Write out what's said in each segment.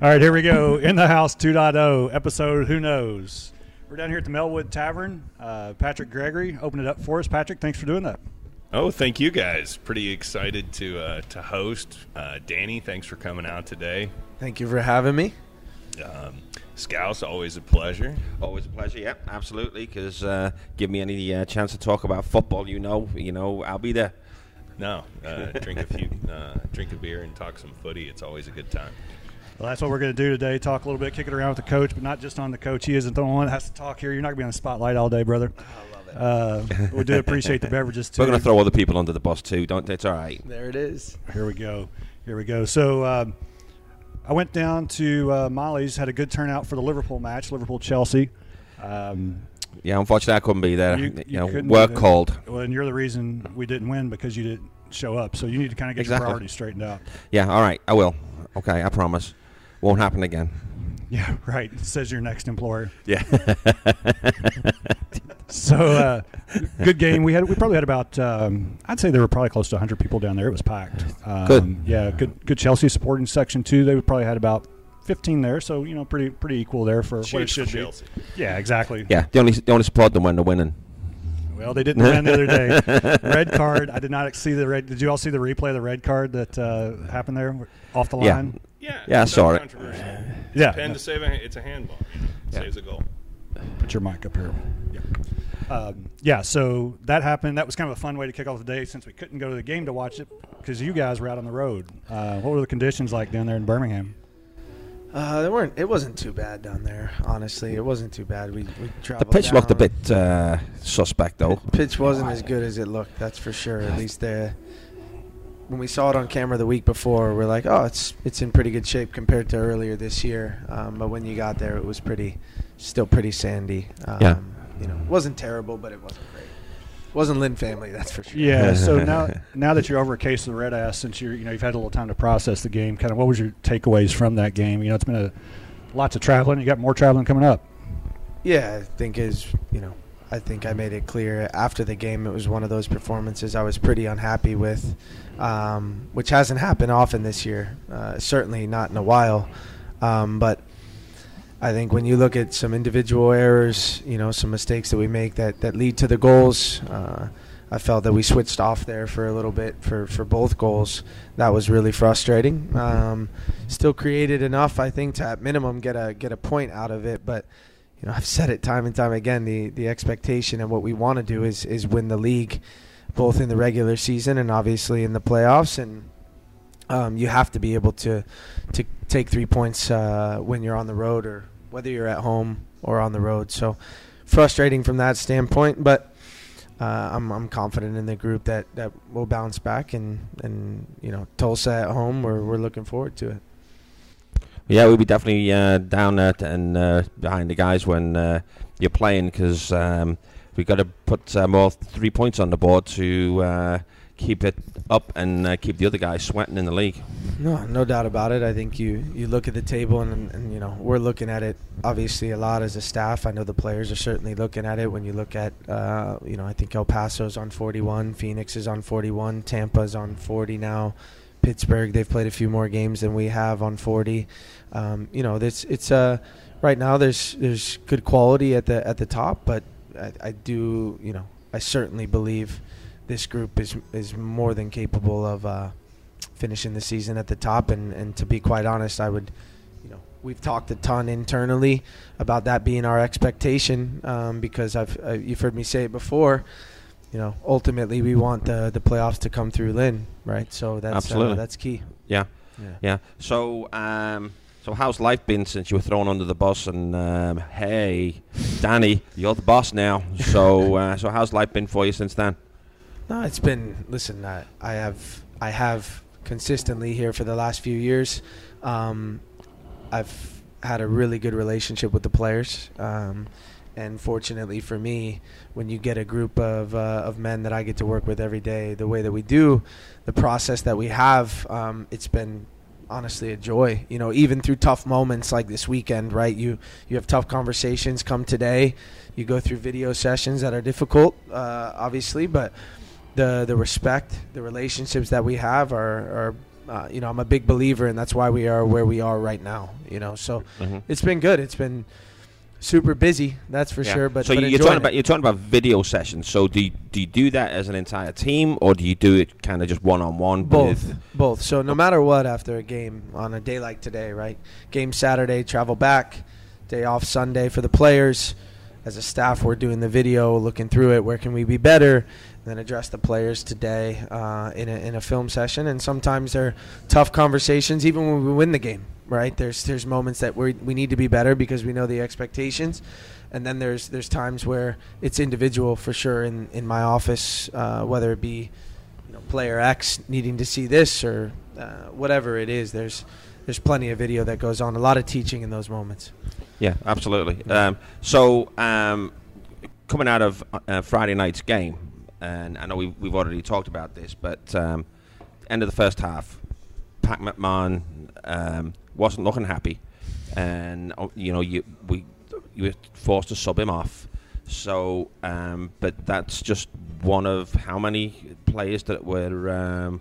All right, here we go. In the House 2.0 episode. Who knows? We're down here at the Melwood Tavern. Uh, Patrick Gregory open it up for us. Patrick, thanks for doing that. Oh, thank you guys. Pretty excited to uh, to host. Uh, Danny, thanks for coming out today. Thank you for having me. Um, Scouse, always a pleasure. Always a pleasure. Yeah, absolutely. Because uh, give me any uh, chance to talk about football, you know, you know, I'll be there. No, uh, drink a few, uh, drink a beer and talk some footy. It's always a good time. Well, that's what we're going to do today. Talk a little bit, kick it around with the coach, but not just on the coach. He isn't the one that has to talk here. You're not going to be on the spotlight all day, brother. I love it. Uh, we do appreciate the beverages too. We're going to throw other people under the bus too, don't? It's all right. there it is. Here we go. Here we go. So um, I went down to uh, Molly's, had a good turnout for the Liverpool match, Liverpool Chelsea. Um, Yeah, unfortunately, I couldn't be there. You- You, you know, work called. well, and you're the reason we didn't win because you didn't show up. So you need to kind of get your priorities straightened out. Yeah, all right, I will. Okay, I promise. Won't happen again. Yeah, right. Says your next employer. Yeah. So uh, good game. We had we probably had about um, I'd say there were probably close to 100 people down there. It was packed. Um, Good. Yeah, good good Chelsea supporting section too. They probably had about 15 there. So you know, pretty pretty equal there for what it should for be. Chelsea. Yeah, exactly. yeah, the only the only support them when they're winning. Well, they didn't win the other day. Red card. I did not see the red. Did you all see the replay of the red card that uh, happened there off the line? Yeah, Yeah, I it's saw it. controversial. Yeah. Pen to save a, it's a handball. You know, Yeah. Saves a goal. Put your mic up here. Yeah. Um, yeah. So that happened. That was kind of a fun way to kick off the day since we couldn't go to the game to watch it because you guys were out on the road. Uh, what were the conditions like down there in Birmingham? Uh, they weren't. It wasn't too bad down there. Honestly, it wasn't too bad. We we The traveled. pitch looked a bit uh, suspect, though. Pitch wasn't as good as it looked. That's for sure. At least the when we saw it on camera the week before, we're like, oh, it's it's in pretty good shape compared to earlier this year. Um, but when you got there, it was pretty, still pretty sandy. Um, Yeah. You know, it wasn't terrible, but it wasn't great. It wasn't Lynn family, that's for sure. Yeah. so now, now that you're over a case of the red ass, since you're you know you've had a little time to process the game, kind of what was your takeaways from that game? You know, it's been a lots of traveling. You got more traveling coming up. Yeah, I think is you know, I think I made it clear after the game. It was one of those performances I was pretty unhappy with, um, which hasn't happened often this year. Uh, certainly not in a while, um, but I think when you look at some individual errors, you know, some mistakes that we make that that lead to the goals. Uh, I felt that we switched off there for a little bit for, for both goals. That was really frustrating. Um, still created enough, I think, to at minimum get a get a point out of it. But you know, I've said it time and time again. The the expectation and what we want to do is is win the league, both in the regular season and obviously in the playoffs. And um, you have to be able to to take three points uh, when you're on the road, or whether you're at home or on the road. So frustrating from that standpoint, but. Uh, I'm, I'm confident in the group that, that will bounce back and, and you know Tulsa at home we're, we're looking forward to it. Yeah, we'll be definitely uh, down there and uh, behind the guys when uh, you're playing because um, we've got to put more three points on the board to keep it up and uh, keep the other guys sweating in the league. No, no doubt about it. I think you, you look at the table and, and you know we're looking at it obviously a lot as a staff. I know the players are certainly looking at it. When you look at uh, you know I think El Paso's on 41, Phoenix is on 41, Tampa's on 40 now, Pittsburgh they've played a few more games than we have on 40. Um, you know this it's uh, right now there's there's good quality at the at the top, but I, I do you know I certainly believe this group is is more than capable of. Uh, finishing the season at the top. And, and to be quite honest, I would, you know, we've talked a ton internally about that being our expectation um, because I've uh, you've heard me say it before. You know, ultimately we want the the playoffs to come through Lynn, right? So that's Absolutely. Uh, that's key. Yeah, Yeah. yeah. So, um, so how's life been since you were thrown under the bus? And um, hey, Danny, you're the boss now. So, uh, so how's life been for you since then? No, it's been. Listen, I, I have I have consistently here for the last few years. Um, I've had a really good relationship with the players, um, and fortunately for me, when you get a group of uh, of men that I get to work with every day, the way that we do, the process that we have, um, it's been honestly a joy. You know, even through tough moments like this weekend, right? You you have tough conversations. Come today, you go through video sessions that are difficult, uh, obviously, but the the respect, the relationships that we have are are uh, you know, I'm a big believer, and that's why we are where we are right now. You know, so Mhm. it's been good. It's been super busy, that's for Yeah. sure. But so but you're talking it. about you're talking about video sessions. So do you, do you do that as an entire team, or do you do it kind of just one on one? both both so no matter what after a game on a day like today right game saturday travel back day off sunday for the players as a staff we're doing the video looking through it where can we be better then address the players today uh, in, a, in a film session and sometimes they're tough conversations even when we win the game right there's there's moments that we we need to be better because we know the expectations and then there's there's times where it's individual for sure in in my office uh, whether it be you know, player X needing to see this or uh, whatever it is. There's there's plenty of video that goes on. A lot of teaching in those moments. Yeah, absolutely. Um, so um, coming out of uh, Friday night's game, and I know we've, we've already talked about this, but um, end of the first half, Pat McMahon um, wasn't looking happy, and uh, you know you we you were forced to sub him off. So, um, but that's just one of how many players that were um,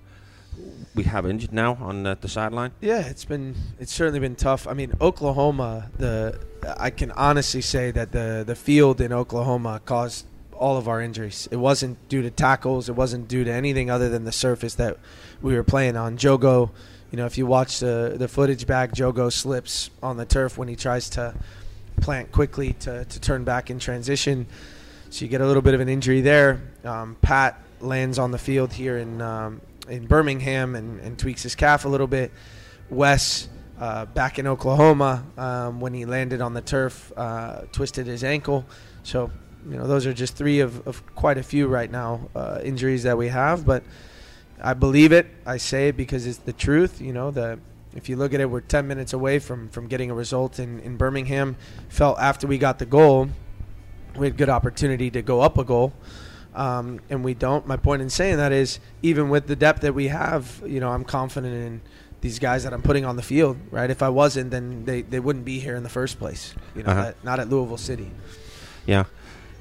we have injured now on uh, the sideline. Yeah, it's been it's certainly been tough. I mean, Oklahoma, the I can honestly say that the the field in Oklahoma caused all of our injuries. It wasn't due to tackles. It wasn't due to anything other than the surface that we were playing on. Jogo, you know, if you watch the the footage back, Jogo slips on the turf when he tries to plant quickly to, to turn back in transition. So you get a little bit of an injury there. Um, Pat lands on the field here in um, in Birmingham and, and tweaks his calf a little bit. Wes uh, back in Oklahoma um, when he landed on the turf, uh, twisted his ankle. So you know those are just three of, of quite a few right now uh, injuries that we have. But I believe it. I say it because it's the truth. You know the if you look at it, we're 10 minutes away from, from getting a result in, in Birmingham. Felt after we got the goal, we had good opportunity to go up a goal, um, and we don't. My point in saying that is, even with the depth that we have, you know, I'm confident in these guys that I'm putting on the field. Right? If I wasn't, then they, they wouldn't be here in the first place. You know, Uh-huh. that- not at Louisville City. Yeah.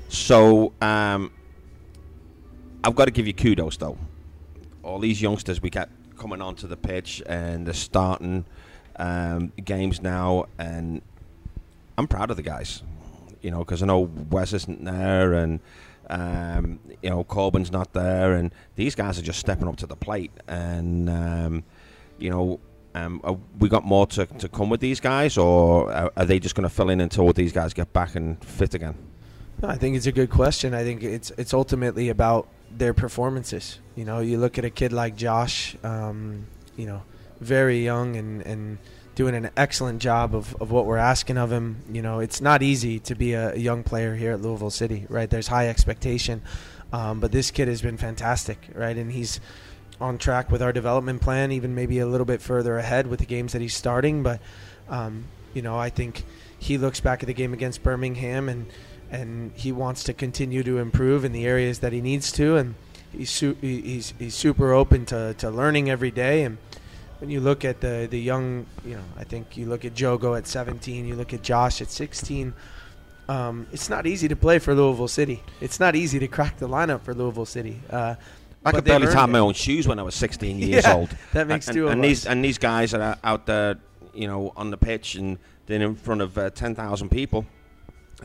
So um, I've got to give you kudos though. All these youngsters we got coming onto the pitch and they're starting um, games now, and I'm proud of the guys. You know, because I know Wes isn't there, and um, you know Corben's not there, and these guys are just stepping up to the plate, and um, you know. Um, we got more to, to come with these guys, or are, are they just going to fill in until these guys get back and fit again? No, I think it's a good question. I think it's it's ultimately about their performances. You know, you look at a kid like Josh, um, you know, very young and, and doing an excellent job of, of what we're asking of him. You know, it's not easy to be a, young player here at Louisville City, right? There's high expectation, um, but this kid has been fantastic, right? And he's on track with our development plan, even maybe a little bit further ahead with the games that he's starting. But um, you know, I think he looks back at the game against Birmingham and and he wants to continue to improve in the areas that he needs to, and he's su- he's he's super open to, to learning every day. And when you look at the the young, you know, I think you look at Jogo at 17, you look at Josh at 16. Um, it's not easy to play for Louisville City. It's not easy to crack the lineup for Louisville City. Uh, I could barely tie my own shoes when I was 16 years Yeah, old. that makes and, two of and. These, and these guys are out there, you know, on the pitch and then in front of uh, 10,000 people,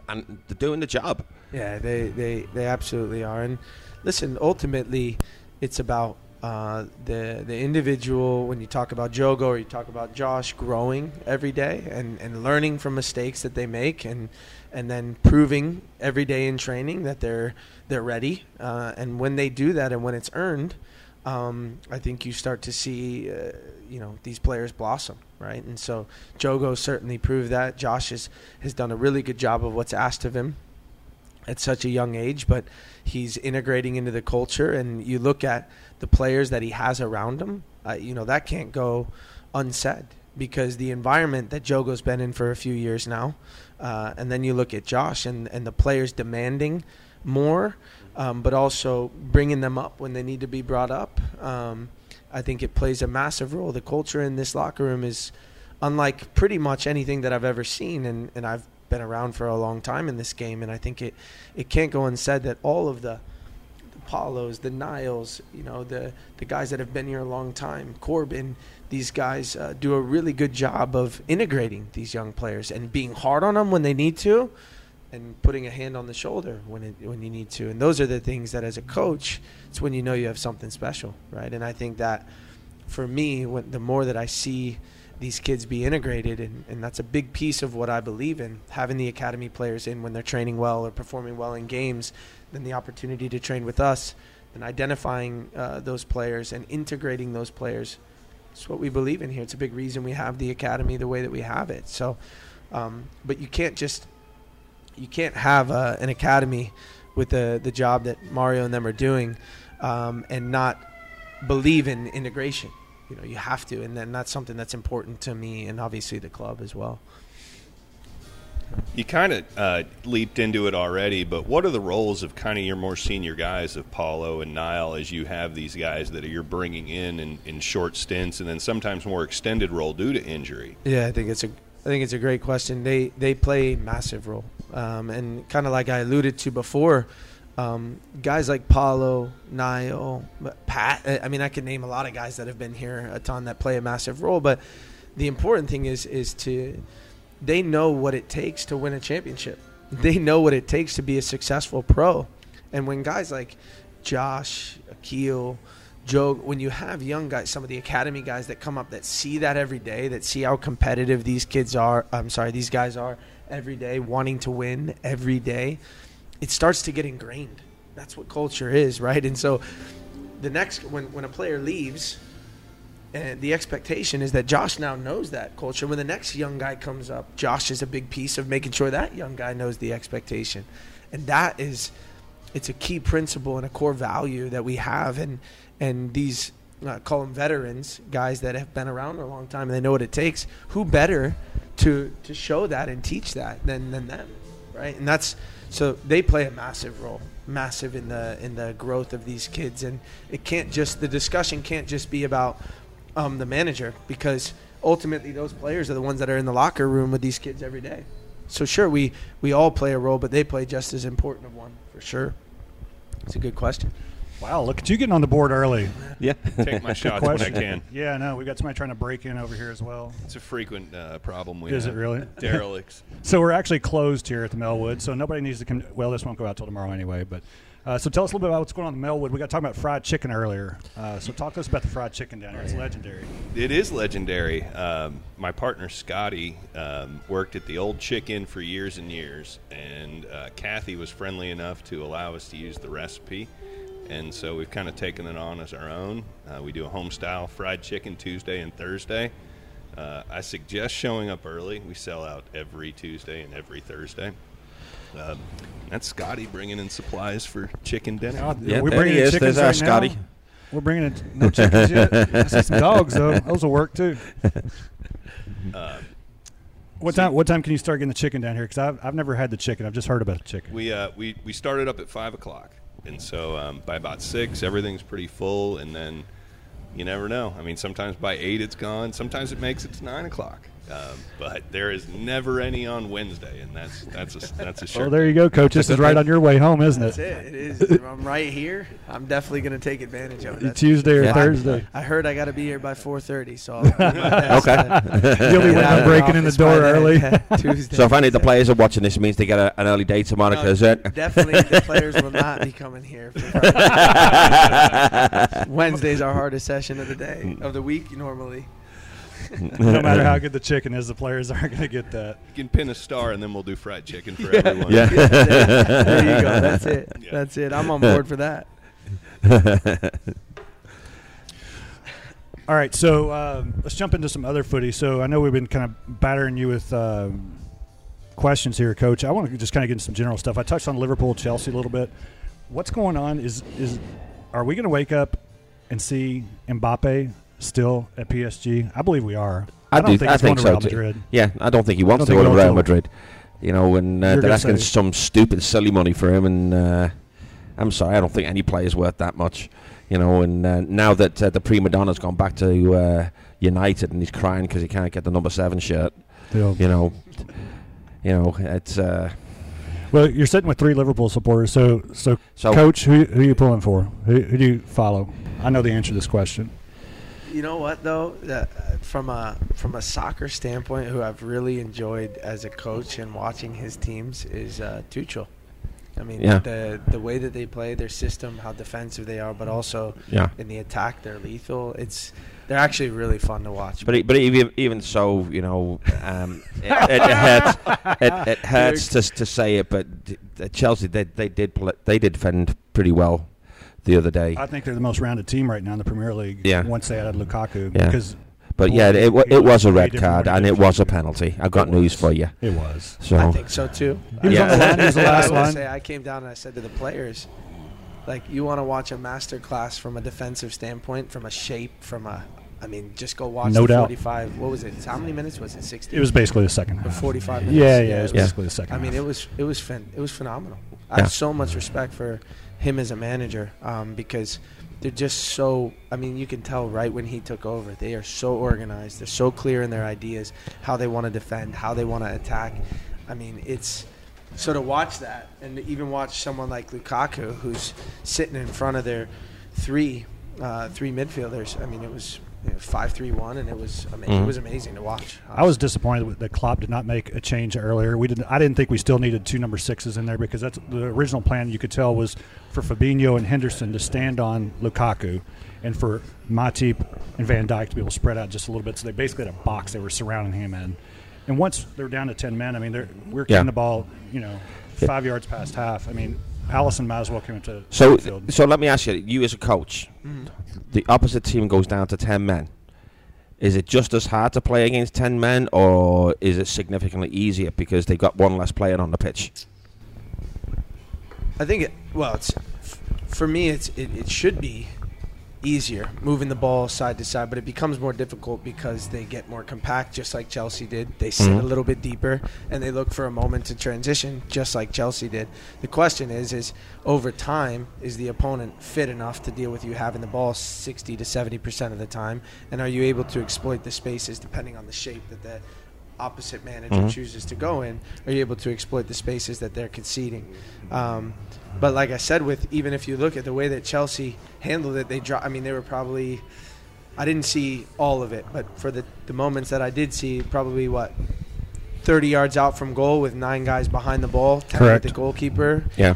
and they're doing the job. Yeah, they, they, they absolutely are. And listen, ultimately, it's about uh, the the individual. When you talk about Jogo or you talk about Josh, growing every day and, and learning from mistakes that they make, and and then proving every day in training that they're they're ready. Uh, and when they do that, and when it's earned, um, I think you start to see, uh, you know, these players blossom, right? And so Jogo certainly proved that. Josh has, has done a really good job of what's asked of him at such a young age, but he's integrating into the culture. And you look at the players that he has around him, uh, you know, that can't go unsaid because the environment that Jogo's been in for a few years now, uh, and then you look at Josh and, and the players demanding more, um, but also bringing them up when they need to be brought up. Um, I think it plays a massive role. The culture in this locker room is unlike pretty much anything that I've ever seen, and, and I've been around for a long time in this game, and I think it, it can't go unsaid that all of the Paolos, the Nialls, you know, the the guys that have been here a long time, Corben. These guys uh, do a really good job of integrating these young players and being hard on them when they need to, and putting a hand on the shoulder when it, when you need to. And those are the things that, as a coach, it's when you know you have something special, right? And I think that for me, when, the more that I see these kids be integrated, and, and that's a big piece of what I believe in having the academy players in when they're training well or performing well in games, then the opportunity to train with us, and identifying uh, those players and integrating those players. It's what we believe in here. It's a big reason we have the academy the way that we have it. So, um, but you can't just you can't have uh, an academy with the the job that Mario and them are doing um, and not believe in integration. You know, you have to, and then that's something that's important to me and obviously the club as well. You kind of uh, leaped into it already, but what are the roles of kind of your more senior guys of Paolo and Niall as you have these guys that you're bringing in, in in short stints and then sometimes more extended role due to injury? Yeah, I think it's a I think it's a great question. They they play massive role, um, and kind of like I alluded to before, um, guys like Paolo, Niall, Pat. I mean, I can name a lot of guys that have been here a ton that play a massive role. But the important thing is is to they know what it takes to win a championship. They know what it takes to be a successful pro. And when guys like Josh, Akil, Joe, when you have young guys, some of the academy guys that come up that see that every day, that see how competitive these kids are, I'm sorry, these guys are every day, wanting to win every day, it starts to get ingrained. That's what culture is, right? And so the next, when, when a player leaves, and the expectation is that Josh now knows that culture. When the next young guy comes up, Josh is a big piece of making sure that young guy knows the expectation. And that is it's a key principle and a core value that we have and and these uh, call them veterans, guys that have been around a long time and they know what it takes. Who better to to show that and teach that than than them, right? And that's so they play a massive role, massive in the in the growth of these kids. And it can't just the discussion can't just be about um, the manager because ultimately those players are the ones that are in the locker room with these kids every day. So sure, we we all play a role, but they play just as important of one for sure. It's a good question. Wow, look at you getting on the board early. Yeah. Take my shots when I can. Yeah, no, we got somebody trying to break in over here as well. It's a frequent uh, problem we Is have. it really? Derelicts. So we're actually closed here at the Melwood, so nobody needs to come. Well, this won't go out till tomorrow anyway. But uh, so tell us a little bit about what's going on in Melwood. We got talking about fried chicken earlier. Uh, so talk to us about the fried chicken down here. It's legendary. It is legendary. Um, my partner Scotty um, worked at the Old Chicken for years and years, and uh, Kathy was friendly enough to allow us to use the recipe. And so we've kind of taken it on as our own. Uh, we do a home style fried chicken Tuesday and Thursday. Uh, I suggest showing up early. We sell out every Tuesday and every Thursday. Um, that's Scotty bringing in supplies for chicken dinner. God, Yeah, we're there bringing he in is. chickens There's our right now. Scotty. We're bringing in no chickens yet. I see some dogs though. Those will work too. Uh, What time? What time can you start getting the chicken down here? Because I've, I've never had the chicken. I've just heard about the chicken. We uh, we we started up at five o'clock, and so um, by about six, everything's pretty full, and then you never know. I mean, sometimes by eight it's gone. Sometimes it makes it to nine o'clock. Um, but there is never any on Wednesday, and that's that's a that's a sure. Well, there you go, coach. This is right on your way home, isn't it? That's it? it. It is. If I'm right here. I'm definitely going to take advantage of it. That's- Tuesday or Yeah. Thursday. I heard I got to be here by 4:30, so I'll do my best Okay. You'll be get breaking in the door then. early. Tuesday. So if any of the players are watching this, it means they get a, an early day to Monica, No, is it? Definitely, the players will not be coming here. For Friday. Wednesday's our hardest session of the day of the week normally. no matter how good the chicken is, the players aren't going to get that. You can pin a star, and then we'll do fried chicken for Yeah. everyone. Yeah. there you go. That's it. Yeah. That's it. I'm on board for that. All right, so um, let's jump into some other footy. So I know we've been kind of battering you with um, questions here, Coach. I want to just kind of get into some general stuff. I touched on Liverpool, Chelsea a little bit. What's going on? Is is are we going to wake up and see Mbappe still at PSG? I believe we are. I don't do- think I think going to so. Madrid. Yeah, I don't think he wants to go to Real. Madrid. You know, and uh, they're asking some stupid, silly money for him, and uh, I'm sorry, I don't think any player's worth that much. You know, and uh, now that uh, the prima donna's gone back to uh, United and he's crying because he can't get the number seven shirt, you know, you know, it's uh, Well, you're sitting with three Liverpool supporters, so so, So- coach, who who are you pulling for? Who, who do you follow? I know the answer to this question. You know what though, uh, from a from a soccer standpoint, who I've really enjoyed as a coach and watching his teams is uh, Tuchel. I mean, Yeah. the the way that they play, their system, how defensive they are, but also Yeah. in the attack, they're lethal. It's they're actually really fun to watch. But but even even so, you know, um, it, it, it hurts. It, it hurts to to say it, but Chelsea they they did play, they did defend pretty well the other day. I think they're the most rounded team right now in the Premier League. Yeah. Once they added Lukaku, Yeah. because But yeah, it, wa- He it was a red card and it was a penalty. I've got news for you. it was. So I think so too. He was Yeah. on the line. He was the last I will line. say I came down and I said to the players, like, you want to watch a master class from a defensive standpoint, from a shape, from a, I mean, just go watch No the doubt. 45. What was it? How many minutes was it? 60. It was basically the second half. 45 minutes. Yeah, yeah, it was Yeah. basically the second. I mean, it was it was fin- it was phenomenal. I Yeah. have so much respect for him as a manager um, because they're just so. I mean, you can tell right when he took over, they are so organized. They're so clear in their ideas, how they want to defend, how they want to attack. I mean, it's so to watch that and to even watch someone like Lukaku, who's sitting in front of their three uh, three midfielders. I mean, it was. You know, Five, three, one, and it was ama- Mhm. it was amazing to watch. I was disappointed with- that Klopp did not make a change earlier. We didn't. I didn't think we still needed two number sixes in there because that's the original plan. You could tell was for Fabinho and Henderson to stand on Lukaku, and for Matip and Van Dijk to be able to spread out just a little bit. So they basically had a box they were surrounding him in. And once they're down to ten men, I mean, they're, we're Yeah. kicking the ball, you know, five yards past half. I mean, Alisson might as well come into So the field. so let me ask you, you as a coach, Mhm. the opposite team goes down to ten men. Is it just as hard to play against ten men, or is it significantly easier because they've got one less player on the pitch? I think it. Well, it's f- for me. It's it, it should be easier moving the ball side to side, but it becomes more difficult because they get more compact, just like Chelsea did. They sit Mhm. a little bit deeper and they look for a moment to transition, just like Chelsea did. The question is, is over time, is the opponent fit enough to deal with you having the ball sixty to seventy percent of the time, and are you able to exploit the spaces depending on the shape that the opposite manager Mhm. chooses to go in, are you able to exploit the spaces that they're conceding? Um, but like I said, with even if you look at the way that Chelsea handled it, they dro- I mean, they were probably. I didn't see all of it, but for the the moments that I did see, probably what. 30 yards out from goal with nine guys behind the ball, 10 Correct. with the goalkeeper. Yeah.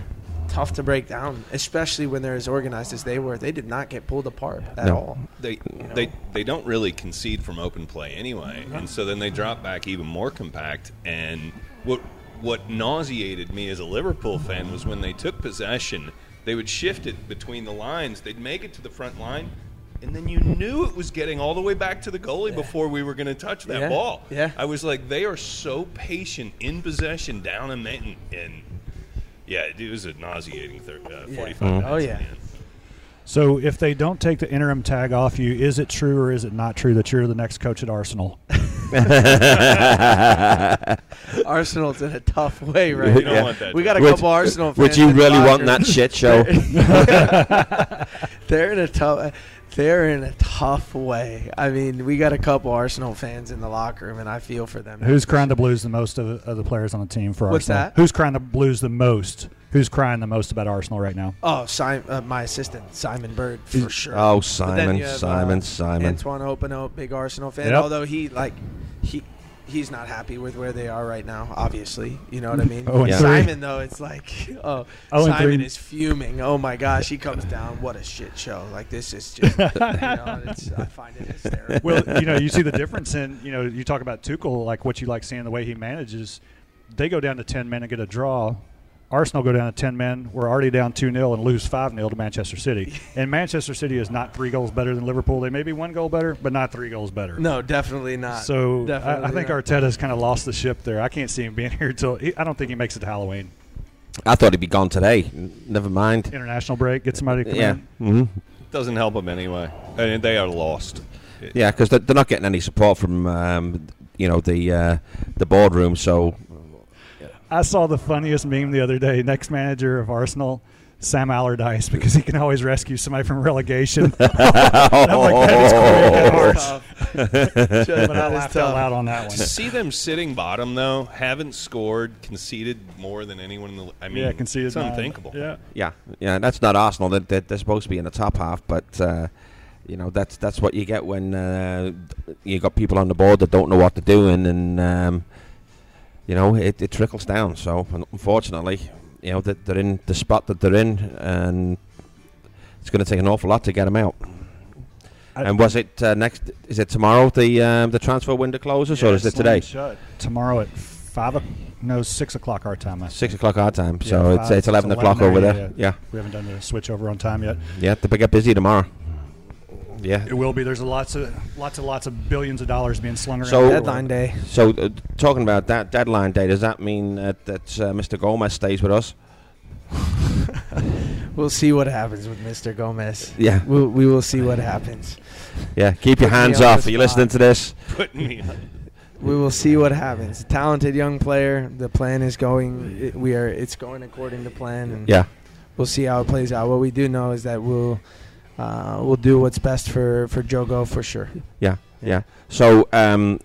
Tough to break down, especially when they're as organized as they were. They did not get pulled apart at No. all. They know? they they don't really concede from open play anyway, and so then they drop back even more compact. And what what nauseated me as a Liverpool fan was when they took possession, they would shift it between the lines. They'd make it to the front line, and then you knew it was getting all the way back to the goalie before we were going to touch that Yeah, ball. yeah. I was like, they are so patient in possession down in and, and yeah, it was a nauseating thir- uh, Yeah. 45 Mhm. minutes. Oh, yeah. So if they don't take the interim tag off you, is it true or is it not true that you're the next coach at Arsenal? Arsenal's in a tough way right You now. don't want that. We got a Would- couple Arsenal fans. Would you really want that shit show? they're in a tough. They're in a tough way. I mean, we got a couple Arsenal fans in the locker room, and I feel for them. Who's crying the blues the most of, of the players on the team for What's Arsenal? that? Who's crying the blues the most? Who's crying the most about Arsenal right now? Oh, Simon, uh, my assistant, Simon Bird, for He's- sure. oh, Simon, have, Simon, uh, Simon. Antoine Hoppenot, big Arsenal fan. Yep. Although he like he he's not happy with where they are right now. Obviously, you know what I mean. Oh, Yeah. Simon though, it's like oh, Oh, Simon is fuming. Oh my gosh, he comes down. What a shit show! Like this is just you know, it's, I find it hysterical. well, you know, you see the difference in, you know, you talk about Tuchel, like what you like seeing the way he manages. They go down to 10 men and get a draw. Arsenal go down to 10 men. We're already down 2 0 and lose 5 0 to Manchester City. And Manchester City is not three goals better than Liverpool. They may be one goal better, but not three goals better. no, definitely not. So I, I think not. Arteta's kind of lost the ship there. I can't see him being here until I don't think he makes it to Halloween. I thought he'd be gone today. Never mind. International break, get somebody to come Yeah. in. hmm Doesn't help them anyway. I mean, they are lost. Yeah, because they're, they're not getting any support from um, you know the uh, the boardroom. So I saw the funniest meme the other day. Next manager of Arsenal Sam Allardyce because he can always rescue somebody from relegation. And I'm like, that is great. That but I laughed out loud on that one. To see them sitting bottom though, haven't scored, conceded more than anyone in the. I mean, Yeah, conceded It's nine. unthinkable. Yeah. Yeah, yeah, that's not Arsenal. They're, they're, they're supposed to be in the top half, but uh, you know that's that's what you get when uh, you got people on the board that don't know what they're doing, and um, you know it, it trickles down. So unfortunately, you know they're in the spot that they're in, and it's going to take an awful lot to get them out. I- and was it uh, next? Is it tomorrow the um, the transfer window closes, or is it today? shut. Tomorrow at five. O- no, six o'clock our time. Six o'clock our time, Yeah, so it's five- it's eleven o'clock 11 over there, there. yeah. Yeah, We haven't done the switch over on time yet. yeah, they get busy tomorrow. Yeah, It will be. There's lots of lots of lots of billions of dollars being slung around. So- Deadline day. So, uh, talking about that deadline day, does that mean that, that uh, Mr. Gomez stays with us? We'll see what happens with Mr. Gomez. Yeah, We'll, we will see what happens. yeah. Keep your Put me hands off. Are you listening to this? Putting me. on- We will see what happens. Talented young player. The plan is going. It, we are. It's going according to plan, and Yeah, we'll see how it plays out. What we do know is that we'll uh, we'll do what's best for for Jogo for sure. yeah, yeah. So, um,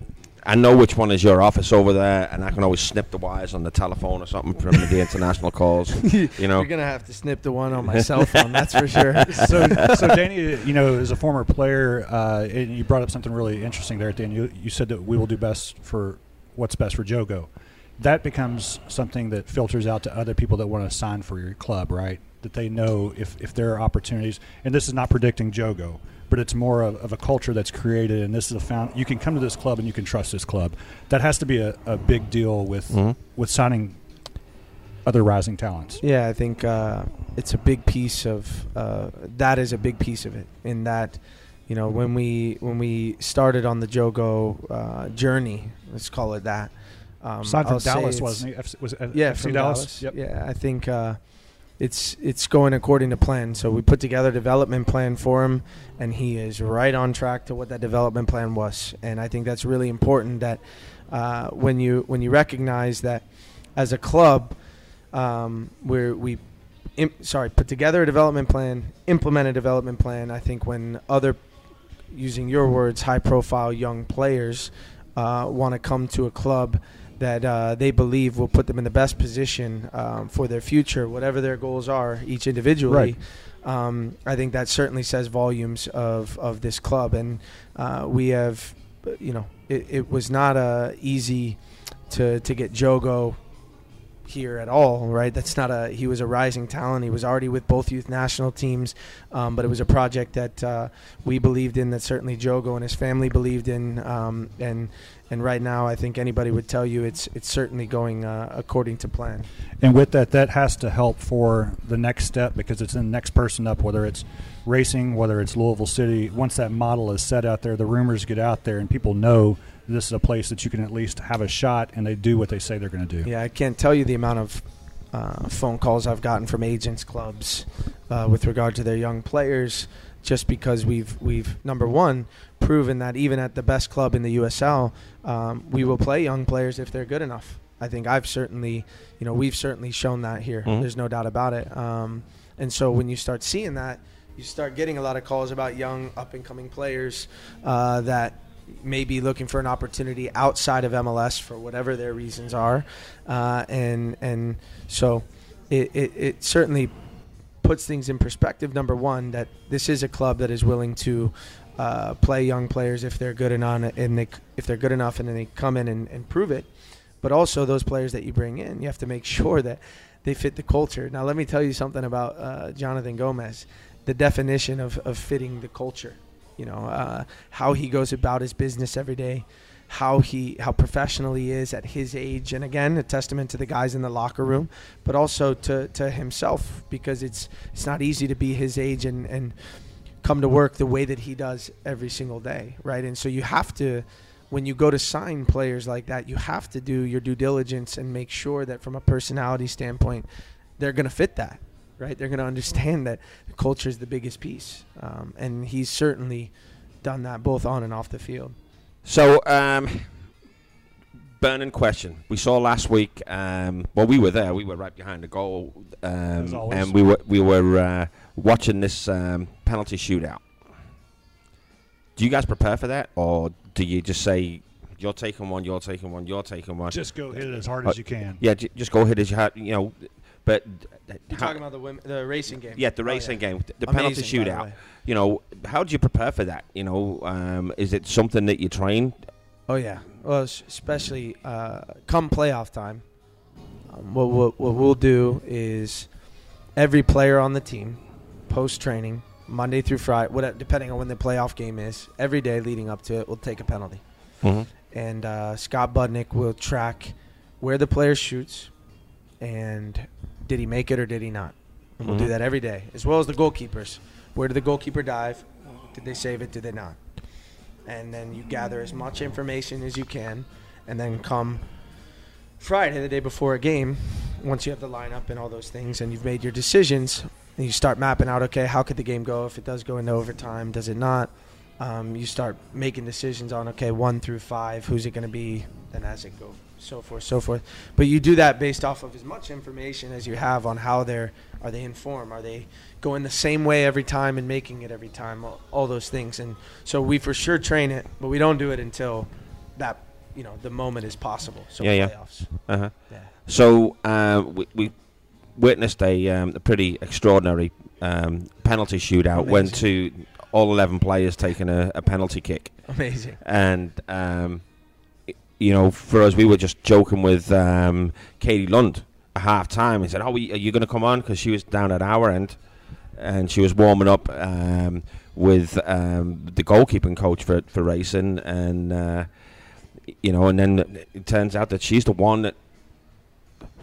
I know which one is your office over there, and I can always snip the wires on the telephone or something from the international calls. You know, You're gonna have to snip the one on my cell phone. That's for sure. so, so Danny, you know, as a former player, uh, and you brought up something really interesting there at the end. You, you said that we will do best for what's best for Jogo. That becomes something that filters out to other people that want to sign for your club, right? That they know if, if there are opportunities, and this is not predicting Jogo, but it's more of, of a culture that's created, and this is a found. You can come to this club and you can trust this club. That has to be a, a big deal with Mhm. with signing other rising talents. Yeah, I think uh, it's a big piece of uh, that is a big piece of it. In that, you know, when we when we started on the Jogo uh, journey, let's call it that. Um, Aside from I'll Dallas, wasn't he? FC, was it Yeah, FC from Dallas? Dallas. Yep. Yeah, I think uh, it's it's going according to plan. So we put together a development plan for him, and he is right on track to what that development plan was. And I think that's really important that uh, when you when you recognize that as a club, um, where we sorry put together a development plan, implement a development plan. I think when other using your words, high profile young players uh, want to come to a club that uh, they believe will put them in the best position um, for their future, whatever their goals are, each individually. Um, I think that certainly says volumes of, of this club, and uh, we have, you know, it, it was not uh, easy to to get Jogo here at all, right? That's not a. He was a rising talent. He was already with both youth national teams, um, but it was a project that uh, we believed in. That certainly Jogo and his family believed in, um, and and right now I think anybody would tell you it's it's certainly going uh, according to plan. And with that, that has to help for the next step because it's the next person up, whether it's racing, whether it's Louisville City. Once that model is set out there, the rumors get out there, and people know this is a place that you can at least have a shot, and they do what they say they're going to do. Yeah, I can't tell you the amount of uh, phone calls I've gotten from agents clubs uh, with regard to their young players, just because we've we've number one proven that even at the best club in the USL, um, we will play young players if they're good enough. I think I've certainly, you know, we've certainly shown that here. Mhm. There's no doubt about it. Um, and so when you start seeing that, you start getting a lot of calls about young up and coming players uh, that may be looking for an opportunity outside of MLS for whatever their reasons are, uh, and and so it, it, it certainly puts things in perspective. Number one, that this is a club that is willing to uh, play young players if they're good enough, and they, if they're good enough, and then they come in and, and prove it. But also those players that you bring in, you have to make sure that they fit the culture. Now, let me tell you something about uh, Jonathan Gomez. The definition of, of fitting the culture you know uh, how he goes about his business every day how he how professional he is at his age and again a testament to the guys in the locker room but also to, to himself because it's it's not easy to be his age and, and come to work the way that he does every single day right and so you have to when you go to sign players like that you have to do your due diligence and make sure that from a personality standpoint they're going to fit that right? They're going to understand that culture is the biggest piece, um, and he's certainly done that both on and off the field. So, um, burning question. We saw last week. Um, well, we were there. We were right behind the goal, um, and we were we were uh, watching this um, penalty shootout. Do you guys prepare for that, or do you just say you're taking one, you're taking one, you're taking one? Just go hit it as hard Uh, as you can. yeah, j- just go hit as you have. You know, but You're talking about the women, the racing game. yeah, the Oh, racing yeah. game, the penalty Amazing, the shootout. You know, how do you prepare for that? You know, um, is it something that you train? Oh yeah. Well, especially uh, come playoff time, um, what, what what we'll do is every player on the team, post training, Monday through Friday, what depending on when the playoff game is, every day leading up to it, we'll take a penalty. Mm-hmm. and uh, Scott Budnick will track where the player shoots and did he make it or did he not. And we'll do Mhm. that every day, as well as the goalkeepers. Where did the goalkeeper dive? Did they save it? Did they not? And then you gather as much information as you can, and then come Friday, the day before a game, once you have the lineup and all those things, and you've made your decisions, and you start mapping out, okay, how could the game go if it does go into overtime? Does it not? um, you start making decisions on okay one through five who's it going to be then as it go so forth so forth. But you do that based off of as much information as you have on how they're are they informed? Are they going the same way every time and making it every time? All, all those things. And so we for sure train it but we don't do it until that you know the moment is possible. So Yeah, yeah. playoffs Uh-huh. yeah. So uh, we, we witnessed a, um, a pretty extraordinary um, penalty shootout. Went to all eleven players taking a, a penalty kick, amazing. And um, you know, for us, we were just joking with um, Katie Lund at half time. He said, "Oh, are you going to come on?" Because she was down at our end, and she was warming up um, with um, the goalkeeping coach for for racing, and uh, you know, and then it turns out that she's the one that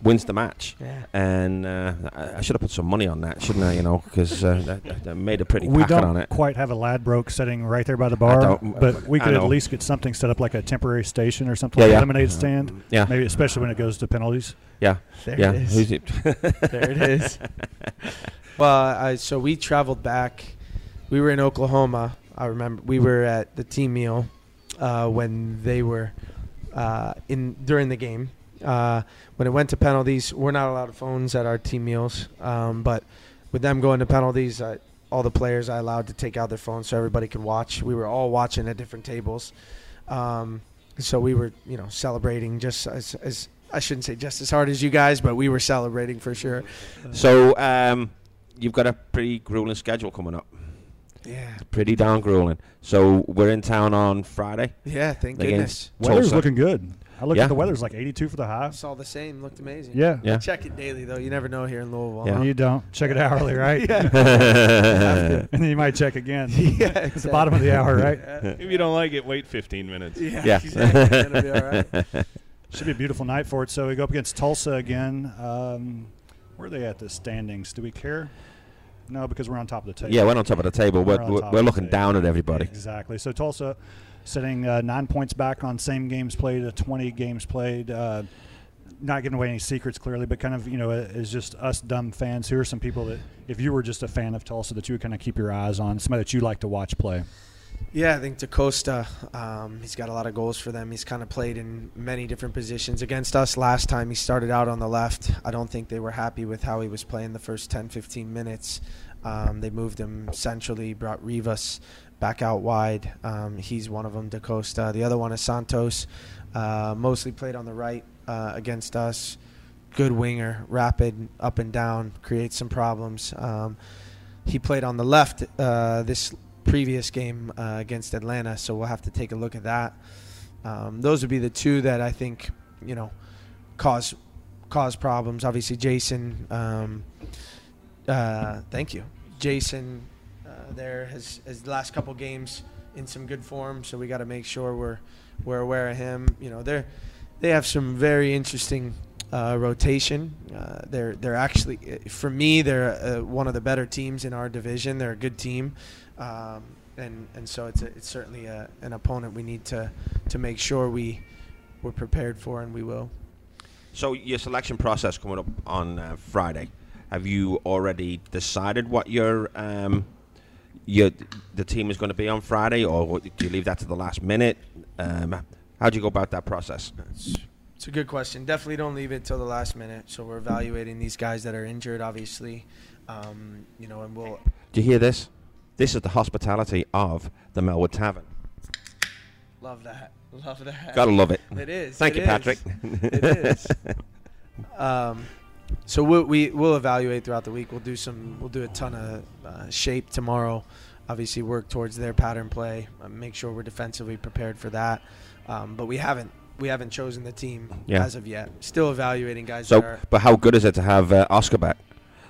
wins the match. yeah And uh, I, I should have put some money on that, shouldn't I? You know, because uh, that, that made a pretty We packet don't on it. quite have a Ladbroke sitting right there by the bar, but we could at least get something set up like a temporary station or something Yeah, like yeah. a lemonade stand. Yeah, Maybe especially when it goes to penalties. yeah, there yeah. it is it? there it is. well, I, so we traveled back. We were in Oklahoma. I remember we were at the team meal uh, when they were uh, in during the game. Uh, when it went to penalties, we're not allowed phones at our team meals. Um, but with them going to penalties, I, all the players I allowed to take out their phones so everybody could watch. We were all watching at different tables. Um, so we were, you know, celebrating just as, as I shouldn't say just as hard as you guys, but we were celebrating for sure. So um, you've got a pretty grueling schedule coming up. Yeah. Pretty darn grueling. So we're in town on Friday. Yeah, thank The goodness. game's Weather's Tulsa. looking good. I looked Yeah. at the weather; it's like 82 for the high. It's all the same. Looked amazing. Yeah. Yeah. I check it daily though. You never know here in Louisville. Yeah. huh? You don't check it hourly, right? Yeah. and then you might check again yeah, at the bottom of the hour, right? If you don't like it, wait 15 minutes. Yeah. Yeah. Exactly. It's gonna be all right. Should be a beautiful night for it. So we go up against Tulsa again. Um, where are they at the standings? Do we care? No, because we're on top of the table. yeah, we're on top of the table. We're, We're we're, we're looking table. down at everybody. Exactly. So Tulsa sitting uh, nine points back on same games played, uh, 20 games played. Uh, not giving away any secrets clearly, but kind of you know is just us dumb fans. Here are some people that if you were just a fan of Tulsa that you would kind of keep your eyes on, somebody that you like to watch play. Yeah, I think DaCosta, um, he's got a lot of goals for them. He's kind of played in many different positions. Against us last time, he started out on the left. I don't think they were happy with how he was playing the first 10, 15 minutes. Um, they moved him centrally, brought Rivas back out wide. Um, he's one of them, DaCosta. The other one is Santos. Uh, mostly played on the right uh, against us. Good winger, rapid, up and down, creates some problems. Um, he played on the left uh, this previous game uh, against Atlanta, so we'll have to take a look at that. Um, those would be the two that I think you know cause cause problems. Obviously, Jason. Um, uh, thank you, Jason. There has has the last couple games in some good form, so we got to make sure we're we're aware of him. You know, they're they have some very interesting uh, rotation. Uh, they're they're actually uh, for me they're uh, one of the better teams in our division. They're a good team, um, and and so it's a, it's certainly a, an opponent we need to to make sure we we're prepared for, and we will. So your selection process coming up on uh, Friday. Have you already decided what your um, your the team is going to be on Friday, or do you leave that to the last minute? Um, how do you go about that process? It's a good question. Definitely don't leave it till the last minute. So we're evaluating these guys that are injured, obviously. Um, you know, and we'll. Do you hear this? This is the hospitality of the Melwood Tavern. Love that. Love that. Gotta love it. It is. Thank it you, Patrick. It is. Um, so we'll, we we'll evaluate throughout the week. We'll do some. We'll do a ton of uh, shape tomorrow. Obviously, work towards their pattern play. Uh, make sure we're defensively prepared for that. Um, but we haven't we haven't chosen the team Yeah. as of yet. Still evaluating guys So, are. but how good is it to have uh, Oscar back?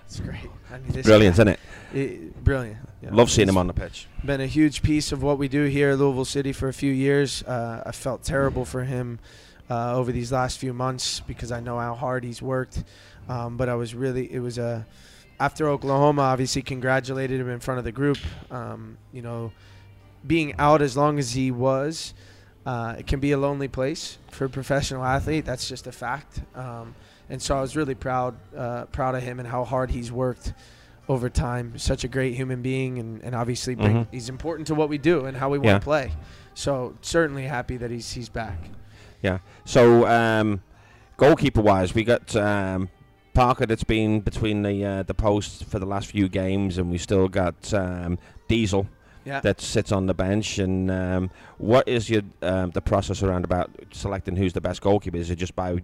It's great. I mean, this Brilliant, guy- isn't it? it- brilliant. Yeah. Love seeing him on the pitch. Been a huge piece of what we do here at Louisville City for a few years. Uh, I felt terrible for him uh, over these last few months because I know how hard he's worked. Um, but I was really, it was a, after Oklahoma, obviously congratulated him in front of the group. Um, you know, being out as long as he was, uh, it can be a lonely place for a professional athlete. That's just a fact. Um, and so I was really proud, uh, proud of him and how hard he's worked over time. Such a great human being, and, and obviously bring, Mhm. he's important to what we do and how we want to play. So certainly happy that he's he's back. Yeah. So, um, goalkeeper wise, we got um, Parker that's been between the uh, the posts for the last few games, and we still got um, Diesel Yeah. that sits on the bench. And um, what is your um, the process around about selecting who's the best goalkeeper? Is it just by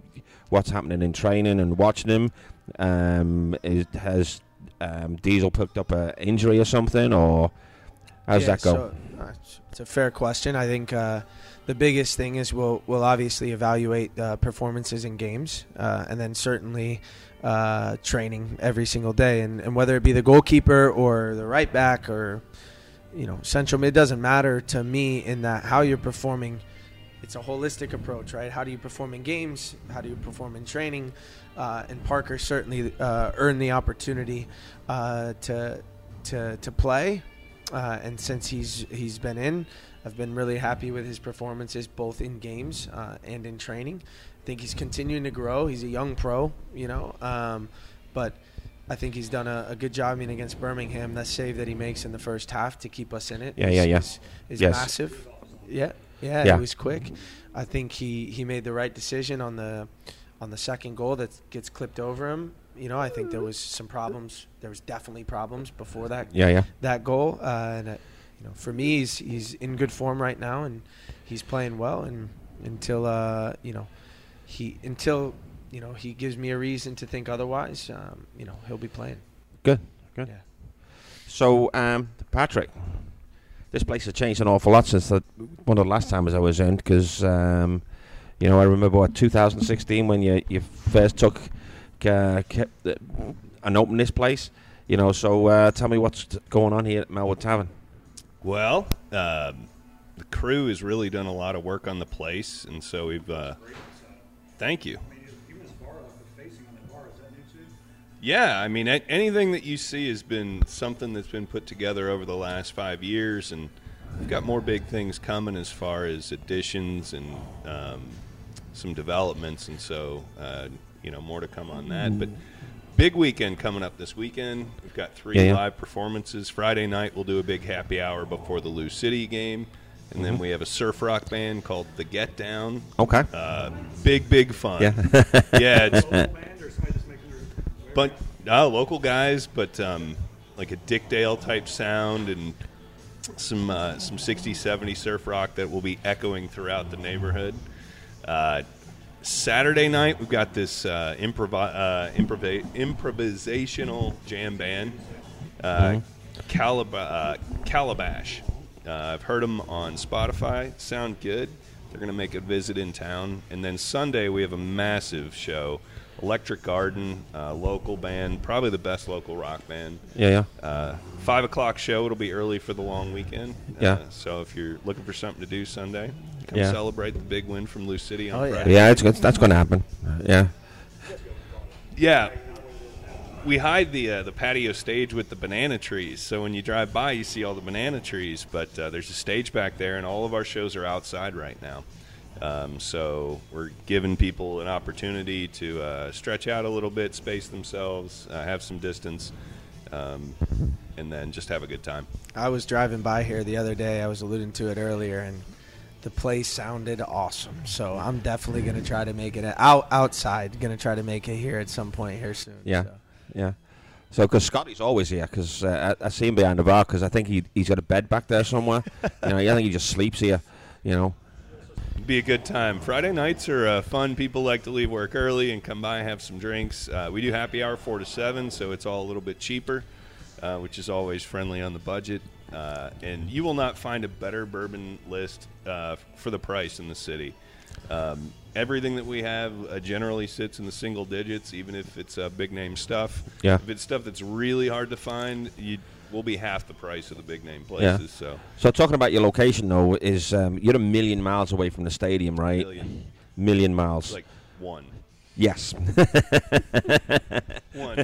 what's happening in training and watching him? Um, is, has um, Diesel picked up an injury or something, or how's Yeah, that go? so, uh, it's- a fair question. I think uh, the biggest thing is we'll we'll obviously evaluate uh, performances in games, uh, and then certainly uh, training every single day, and, and whether it be the goalkeeper or the right back or you know central it doesn't matter to me in that how you're performing. It's a holistic approach, right? How do you perform in games? How do you perform in training? Uh, and Parker certainly uh, earned the opportunity uh, to to to play uh, and since he's he's been in, I've been really happy with his performances both in games uh, and in training. I think he's continuing to grow. He's a young pro, you know, um, but I think he's done a, a good job. I mean, against Birmingham, that save that he makes in the first half to keep us in it Yeah, is- yeah, yeah. is, is Yes. massive. Yeah, yeah, Yeah. it was quick. I think he, he made the right decision on the on the second goal that gets clipped over him. You know, I think there was some problems. There was definitely problems before that Yeah, yeah. that goal. Uh, and uh, you know, for me, he's he's in good form right now, and he's playing well. And until uh, you know, he until you know he gives me a reason to think otherwise, um, you know, he'll be playing. Good, good. Yeah. So, um, Patrick, this place has changed an awful lot since the, one of the last times I was in because, um, you know, I remember what 2016 when you, you first took uh, kept, uh, and opened this place. You know, so uh, tell me what's t- going on here at Melwood Tavern. Well, um, the crew has really done a lot of work on the place, and so we've. Uh, thank you. Yeah, I mean, anything that you see has been something that's been put together over the last five years, and we've got more big things coming as far as additions and um, some developments, and so uh, you know more to come on that. But big weekend coming up this weekend. We've got three Yeah, yeah. live performances. Friday night we'll do a big happy hour before the Lou City game, and then we have a surf rock band called the Get Down. Okay. Uh, big big fun. Yeah. yeah, it's but uh, local guys, but um, like a Dick Dale type sound and some uh, some 60s, 70s surf rock that will be echoing throughout the neighborhood. Uh, Saturday night, we've got this uh, improv- uh, improv- improvisational jam band, uh, Calab- uh, Calabash. Uh, I've heard them on Spotify. Sound good. They're going to make a visit in town. And then Sunday, we have a massive show. Electric Garden, uh, local band, probably the best local rock band. yeah, yeah. Uh, five o'clock show. It'll be early for the long weekend. Yeah. Uh, so if you're looking for something to do Sunday, come Yeah. celebrate the big win from Lou City on Oh, yeah. Friday. Yeah, it's, it's, that's going to happen. Yeah. Yeah. We hide the uh, the patio stage with the banana trees, so when you drive by, you see all the banana trees. But uh, there's a stage back there, and all of our shows are outside right now. Um, so we're giving people an opportunity to uh, stretch out a little bit, space themselves, uh, have some distance, um, and then just have a good time. I was driving by here the other day. I was alluding to it earlier, and the place sounded awesome. So I'm definitely gonna try to make it out outside. Gonna try to make it here at some point here soon. Yeah. so. Yeah. So, because Scotty's always here, because uh, I, I see him behind the bar, because I think he, he's got a bed back there somewhere. you know, I think he just sleeps here, you know. be a good time. Friday nights are uh, fun. People like to leave work early and come by and have some drinks. Uh, we do happy hour four to seven, so it's all a little bit cheaper, uh, which is always friendly on the budget. Uh, and you will not find a better bourbon list uh, for the price in the city. Um, everything that we have uh, generally sits in the single digits, even if it's uh, big name stuff. Yeah. If it's stuff that's really hard to find, you will be half the price of the big name Yeah. places. So So, talking about your location, though, is um, you're a million miles away from the stadium, right? million, Million miles. like one. yes. One.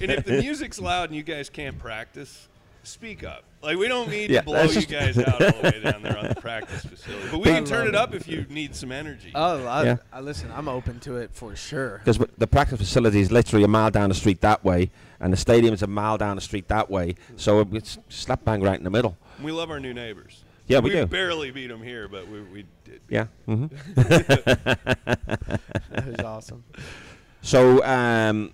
And if the music's loud and you guys can't practice, speak up. Like we don't need Yeah, to blow you guys out all the way down there on the practice facility. But we I can turn love it it. up if you need some energy. Oh, I, Yeah. I listen. I'm open to it for sure. Because the practice facility is literally a mile down the street that way, and the stadium is a mile down the street that way. So it's slap bang right in the middle. we love our new neighbors. Yeah, we do. We barely beat them here, but we, we did. Yeah. hmm That was awesome. So, um,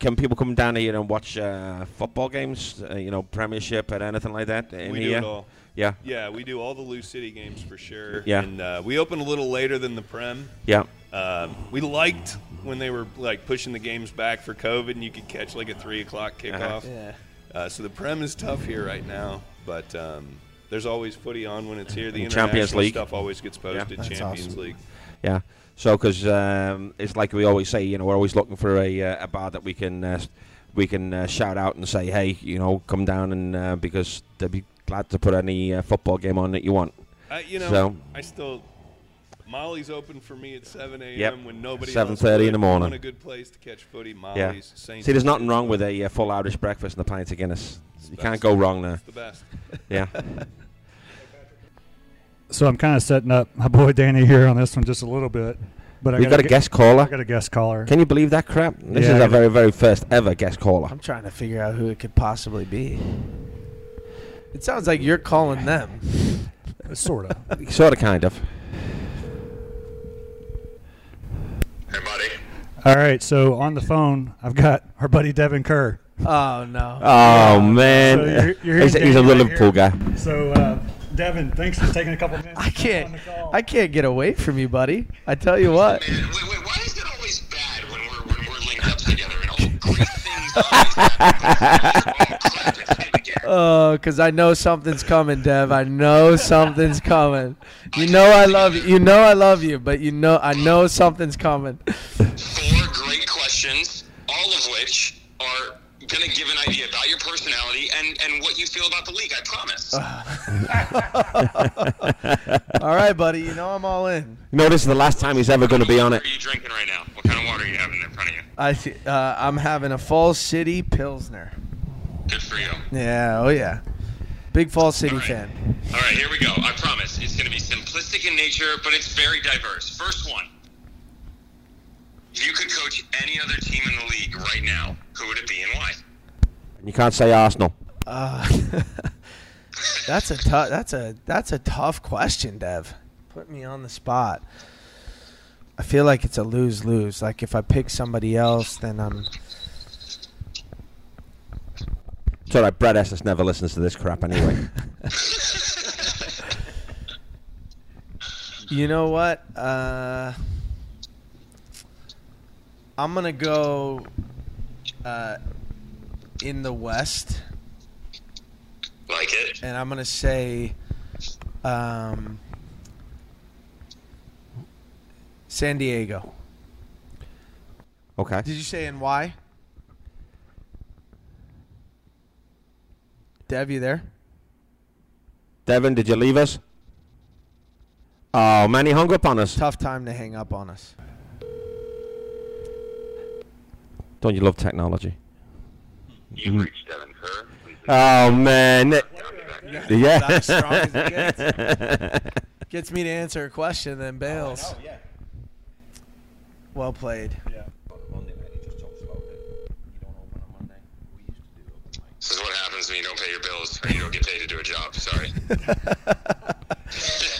can people come down here and watch uh, football games? Uh, you know, Premiership and anything like that? In we do here? it all. Yeah. Yeah, we do all the Lou City games for sure. Yeah. And uh, we open a little later than the Prem. Yeah. Um, we liked when they were like pushing the games back for COVID, and you could catch like a three o'clock kickoff. Yeah. Uh, so the Prem is tough here right now, but um, there's always footy on when it's here. The And international Champions League. stuff always gets posted. That's Champions awesome. League. Yeah. So, because um, it's like we always say, you know, we're always looking for a, uh, a bar that we can uh, we can uh, shout out and say, hey, you know, come down and uh, because they'd be glad to put any uh, football game on that you want. Uh, you know, So- I still. Molly's open for me at 7 a.m. Yep. when nobody 7:30 in the morning. Want a good place to catch footy. Molly's. Yeah. Saints See, there's nothing wrong with a uh, full Irish breakfast and a pint of Guinness. You best. can't go wrong there. It's the best. Yeah. So I'm kind of setting up my boy Danny here on this one just a little bit. But I We've got a gu- guest caller. I caller. got a guest caller. Can you believe that crap? This Yeah, I is our gotta- very, very first ever guest caller. I'm trying to figure out who it could possibly be. It sounds like you're calling them. sort of. Sort of, kind of. Hey, buddy. All right. So on the phone, I've got our buddy Devin Kerr. Oh no. Oh, man. So you're- you're he's, hearing he's a Danny right Liverpool here. guy. So uh, Devin, thanks for taking a couple minutes. I can't. on the call. I can't get away from you, buddy. I tell you what. Man, wait, wait, why is it always bad when we're when we're linked up together and all great things always happen? Oh, crap, it's him again. Oh, because I know something's coming, Dev. I know something's coming. You know I love you. You know I love you, but you know I know something's coming. Four great questions, all of which are going to give an idea about your personality and, and what you feel about the league, I promise. All right, buddy. You know I'm all in. You know, this is the last time he's ever going to be on it. What are you drinking right now? What kind of water are you having in front of you? I th- uh, I'm having a Falls City Pilsner. Good for you. Yeah. Oh yeah. Big Falls City All right. fan. All right, here we go. I promise. It's going to be simplistic in nature, but it's very diverse. First one. If you could coach any other team in the league right now, who would it be and why? You can't say Arsenal. Uh, that's a tough. That's a that's a tough question, Dev. Put me on the spot. I feel like it's a lose lose. Like if I pick somebody else, then I'm. It's all right. Brett Estes never listens to this crap anyway. You know what? Uh, I'm gonna go uh, in the West, Like it? and I'm gonna say um, San Diego. Okay. Did you say and why? Dev, you there? Devin, did you leave us? Oh, man, he hung up on us. Tough time to hang up on us. Don't you love technology? You've reached Devin Kerr. Oh, man. Yeah. That's as strong as it Gets me to answer a question, then bails. Well played. This is what happens when you don't pay your bills or you don't get paid to do a job. Sorry.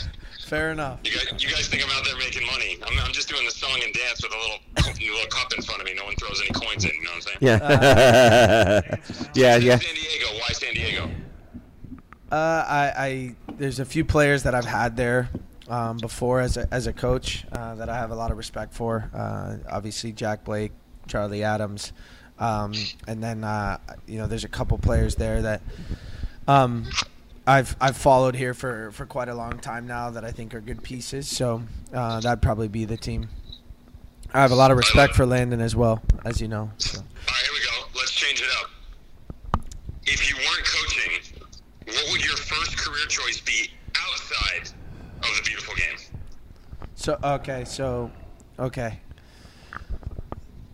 Fair enough. You guys, you guys think I'm out there making money? I'm, I'm just doing the song and dance with a little, little cup in front of me. No one throws any coins in. You know what I'm saying? Yeah. yeah, yeah. San Diego. Why San Diego? Uh, I, I there's a few players that I've had there um, before as a, as a coach uh, that I have a lot of respect for. Uh, obviously, Jack Blake, Charlie Adams, um, and then uh, you know there's a couple players there that um, I've I've followed here for, for quite a long time now that I think are good pieces. So uh, that'd probably be the team. I have a lot of respect for Landon as well, as you know. So. All right, here we go. Let's change it up. If you weren't coaching, what would your first career choice be outside of the beautiful game? So okay, so okay.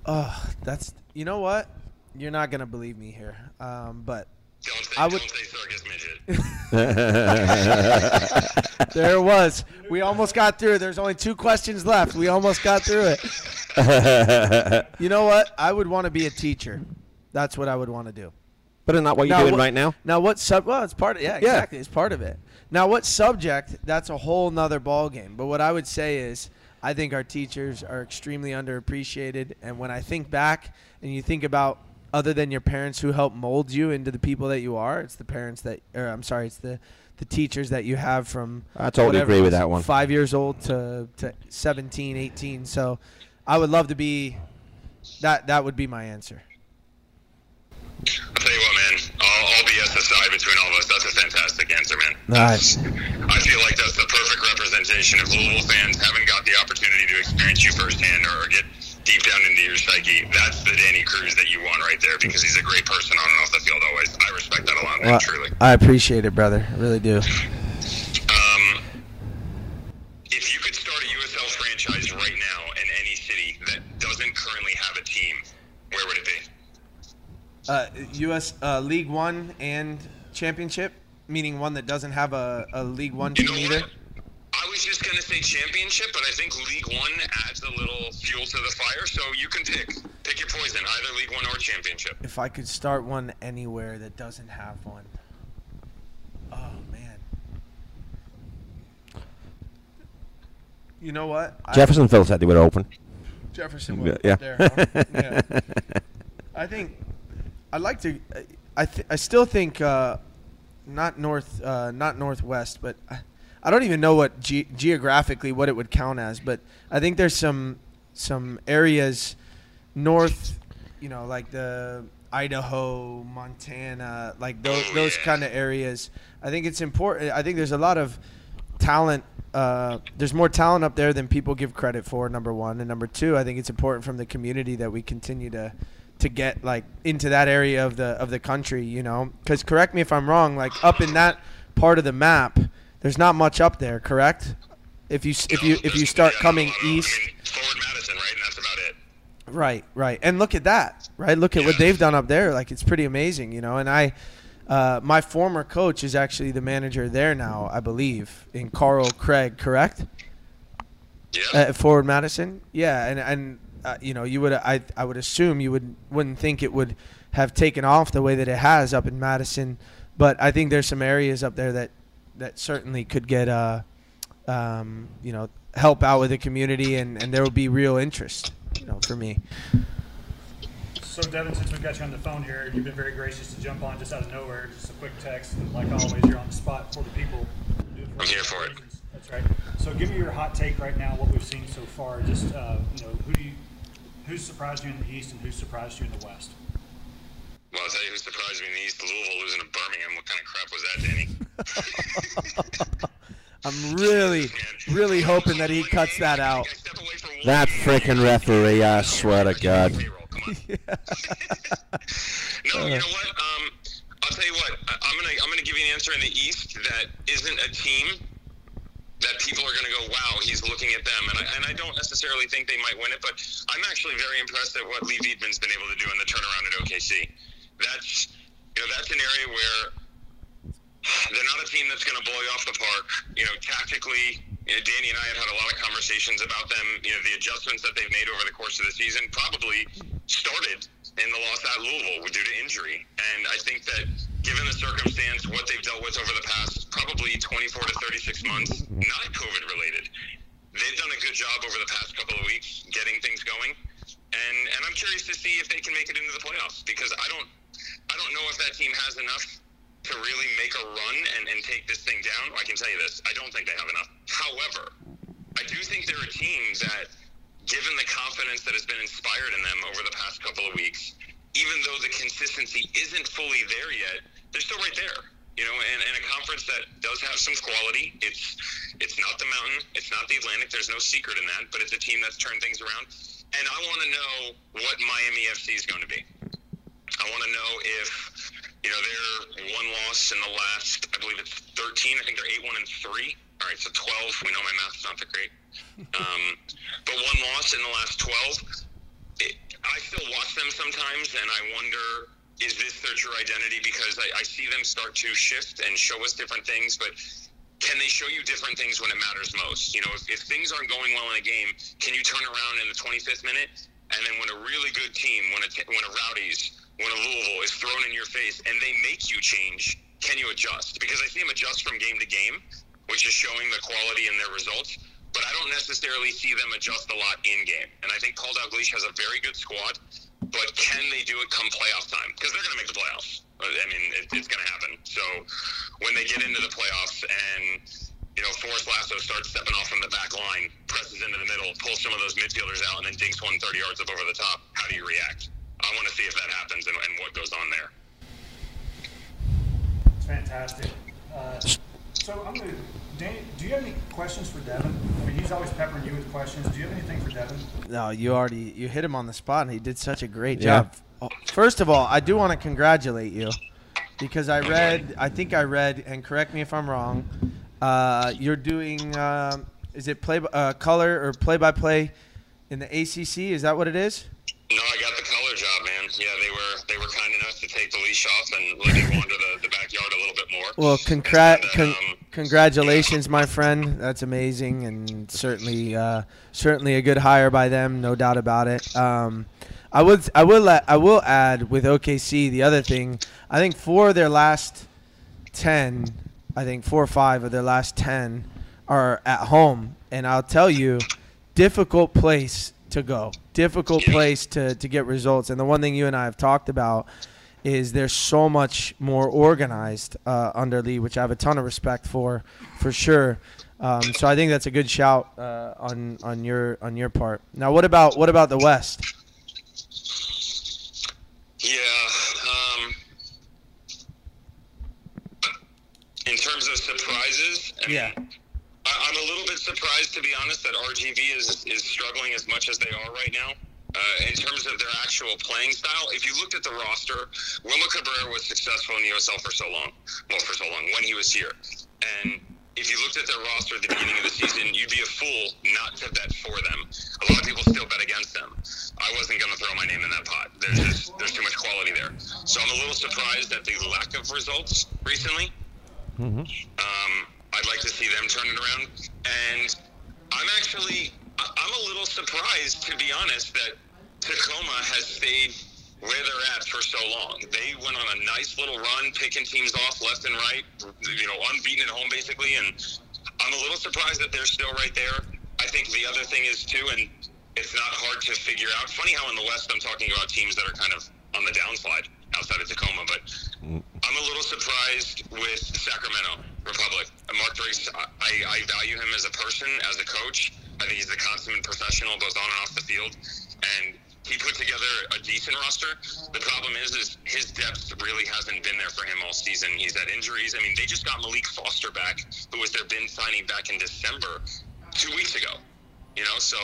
Oh, that's you know what? You're not gonna believe me here, um, but Don't say, I would- don't say circus midget. there it was. We almost got through. There's only two questions left. We almost got through it. You know what? I would want to be a teacher. That's what I would want to do. but isn't what you're Now, doing what- right now? Now what sub? Well, it's part of yeah, exactly. It's part of it. Now what subject? That's a whole nother ball game. But what I would say is, I think our teachers are extremely underappreciated. And when I think back and you think about other than your parents who help mold you into the people that you are, it's the parents that, or I'm sorry, it's the the teachers that you have from I totally whatever agree with that one. Five years old to, to 17, 18. So I would love to be. That that would be my answer. I'll tell you what, man. All, all BS aside between all of us, that's a fantastic answer, man. Nice. I feel like that's the perfect representation of Louisville fans haven't got the opportunity to experience you firsthand or get deep down into your psyche. That's the Danny Cruz that you want right there because he's a great person on and off the field always. I respect that a lot, man, Well, truly. I appreciate it, brother. I really do. Um, if you could start a USL franchise right now in any city that doesn't currently have a team, where would it be? Uh, U.S. Uh, League One and Championship, meaning one that doesn't have a, a League One You team know either. what? I was just gonna say championship, but I think League One adds a little fuel to the fire. So you can pick, pick your poison, either League One or championship. If I could start one anywhere that doesn't have one. Oh man. You know what? I- Jeffersonville said they were open. Jefferson. Yeah. Yeah. There, huh? yeah. I think I'd like to. I th- I still think uh, not north, uh, not northwest, but I, I don't even know what ge- geographically what it would count as. But I think there's some some areas north, you know, like the Idaho, Montana, like those Oh, those kind of areas. I think it's important. I think there's a lot of talent. Uh, there's more talent up there than people give credit for. Number one, and number two, I think it's important from the community that we continue to to get like into that area of the of the country. You know, because correct me if I'm wrong. Like up in that part of the map, there's not much up there. Correct? If you if you if you start coming east. I forward Madison, right, and that's about it. Right, right. And look at that, right? Look at what they've done up there. Like it's pretty amazing, you know. And I, uh, my former coach is actually the manager there now, I believe, in Carl Craig, correct? Yeah. At Forward Madison, yeah. And and uh, you know, you would I I would assume you would wouldn't think it would have taken off the way that it has up in Madison, but I think there's some areas up there that that certainly could get uh, um, you know, help out with the community, and and there would be real interest, you know, for me. So, Devin, since we've got you on the phone here, you've been very gracious to jump on just out of nowhere, just a quick text. And like always, you're on the spot for the people. I'm here for it. That's right. So, give me your hot take right now. What we've seen so far. Just uh, you know, who do you, who's surprised you in the East and who's surprised you in the West? Well, I'll tell you who surprised me in the East. Louisville losing to Birmingham. What kind of crap was that, Danny? I'm really, really hoping that he cuts that out. That freaking referee, I swear to God. no, you know what? Um, I'll tell you what. I, I'm gonna I'm gonna give you an answer in the East that isn't a team that people are gonna go, wow, he's looking at them, and I, and I don't necessarily think they might win it, but I'm actually very impressed at what Leigh Veidman's been able to do in the turnaround at OKC. That's you know that's an area where they're not a team that's going to blow you off the park. You know, tactically, you know, Danny and I have had a lot of conversations about them. You know, the adjustments that they've made over the course of the season probably started in the loss at Louisville due to injury. And I think that given the circumstance, what they've dealt with over the past probably 24 to 36 months, not COVID related, they've done a good job over the past couple of weeks getting things going. And, and I'm curious to see if they can make it into the playoffs because I don't don't know if that team has enough to really make a run and, and take this thing down. I can tell you this: I don't think they have enough. However, I do think they're a team that, given the confidence that has been inspired in them over the past couple of weeks, even though the consistency isn't fully there yet, they're still right there. You know, and, and a conference that does have some quality. It's it's not the Mountain, it's not the Atlantic. There's no secret in that, but it's a team that's turned things around. And I want to know what Miami FC is going to be. I want to know if you know they're one loss in the last, I believe it's 13. I think they're eight one and three. All right, so 12. We know my math's not that great, um, but one loss in the last 12. It, I still watch them sometimes, and I wonder is this their true identity? Because I, I see them start to shift and show us different things, but can they show you different things when it matters most? You know, if, if things aren't going well in a game, can you turn around in the 25th minute? And then when a really good team, when a, when a Rowdies, when a Louisville is thrown in your face and they make you change, can you adjust? Because I see them adjust from game to game, which is showing the quality in their results. But I don't necessarily see them adjust a lot in game. And I think Paul Dalglish has a very good squad. But can they do it come playoff time? Because they're going to make the playoffs. I mean, it, it's going to happen. So when they get into the playoffs and you know Forrest Lasso starts stepping off from the back line, presses into the middle, pulls some of those midfielders out, and then dinks one 30 yards up over the top, how do you react? I want see if that happens and, and what goes on there. It's fantastic. Uh, so I'm going to. Danny, do you have any questions for Devin? I mean, he's always peppering you with questions. Do you have anything for Devin? No, you already you hit him on the spot, and he did such a great Yeah. job. Oh, First of all, I do want to congratulate you because I read, I think I read, and correct me if I'm wrong. Uh, you're doing, um, is it play uh, color or play by play in the ACC? Is that what it is? No, I got the color job, man. Yeah, they were they were kind enough to take the leash off and let me wander the, the backyard a little bit more. Well, congrat, con- um, congratulations, my friend. That's amazing, and certainly, uh, certainly a good hire by them, no doubt about it. Um, I would, I will, let, I will add with OKC the other thing. I think four of their last ten, I think four or five of their last ten are at home, and I'll tell you, difficult place to go, difficult place to to get results. And the one thing you and I have talked about is they're so much more organized uh, under Lee, which I have a ton of respect for, for sure. Um, so I think that's a good shout uh, on on your on your part. Now, what about what about the West? Yeah. Um, in terms of surprises, I Yeah. mean, I, I'm a little bit surprised, to be honest, that RGV is is struggling as much as they are right now. Uh, in terms of their actual playing style, if you looked at the roster, Wilmer Cabrera was successful in the USL for so long. Well, for so long when he was here, and if you looked at their roster at the beginning of the season, you'd be a fool not to bet for them. A lot of people still bet against them. I wasn't going to throw my name in that pot. There's just there's too much quality there. So I'm a little surprised at the lack of results recently. Um, I'd like to see them turn it around. And I'm actually, I'm a little surprised, to be honest, that Tacoma has stayed where they're at for so long. They went on a nice little run, picking teams off left and right, you know, unbeaten at home basically. And I'm a little surprised that they're still right there. I think the other thing is too, and it's not hard to figure out. Funny how in the West I'm talking about teams that are kind of on the downslide outside of Tacoma, but mm. I'm a little surprised with Sacramento Republic. Mark Briggs, I, I value him as a person, as a coach. I think he's a consummate professional, both on and off the field, and he put together a decent roster. The problem is, is his depth really hasn't been there for him all season. He's had injuries. I mean, they just got Maalique Foster back, who was their bin signing back in December, two weeks ago. You know, so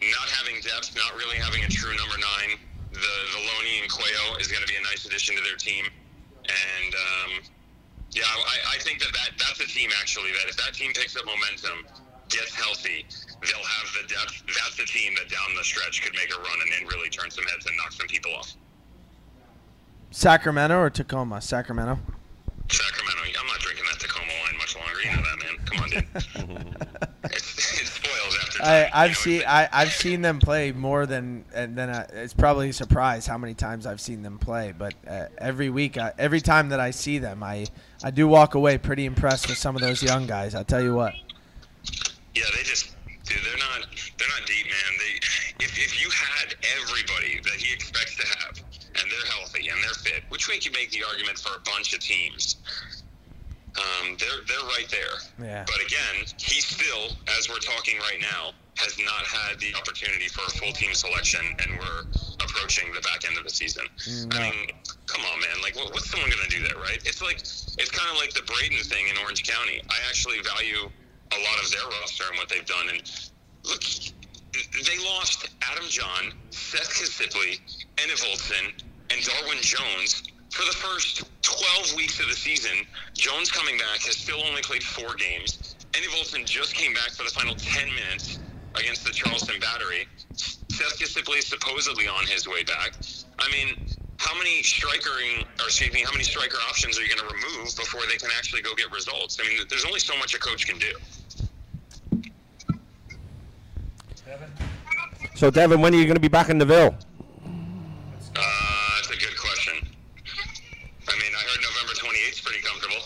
not having depth, not really having a true number nine. The the Loney and Cuello is going to be a nice addition to their team, and um, yeah, I, I think that, that that's a team actually that if that team picks up momentum, gets healthy, they'll have the depth. That's the team that down the stretch could make a run and then really turn some heads and knock some people off. Sacramento or Tacoma? Sacramento. Sacramento, I'm not drinking that Tacoma wine much longer. You know that, man. Come on, dude. it, it spoils after I. I've seen I, I've seen them play more than and then I, it's probably a surprise how many times I've seen them play. But uh, every week, I, every time that I see them, I I do walk away pretty impressed with some of those young guys. I'll tell you what. Yeah, they just, dude, they're not, they're not deep, man. They, if, if you had everybody that he expects to have, and they're healthy and they're fit, which we can make the argument for a bunch of teams, um, they're they're right there. Yeah. But again, he still, as we're talking right now, has not had the opportunity for a full team selection, and we're approaching the back end of the season. I mean, come on, man. Like, what, what's someone going to do there, right? It's like it's kind of like the Braden thing in Orange County. I actually value a lot of their roster and what they've done. And look, they lost Adam John, Seth Casiple, Ennis and Darwin Jones for the first 12 weeks of the season. Jones coming back has still only played four games. Andy Olsen just came back for the final 10 minutes against the Charleston Battery. Seth Casiple is supposedly on his way back. I mean, how many strikering, or excuse me, how many striker options are you going to remove before they can actually go get results? I mean, there's only so much a coach can do. Devin? So, Devin, when are you going to be back in the Ville? Uh, that's a good question. I mean, I heard November 28th is pretty comfortable.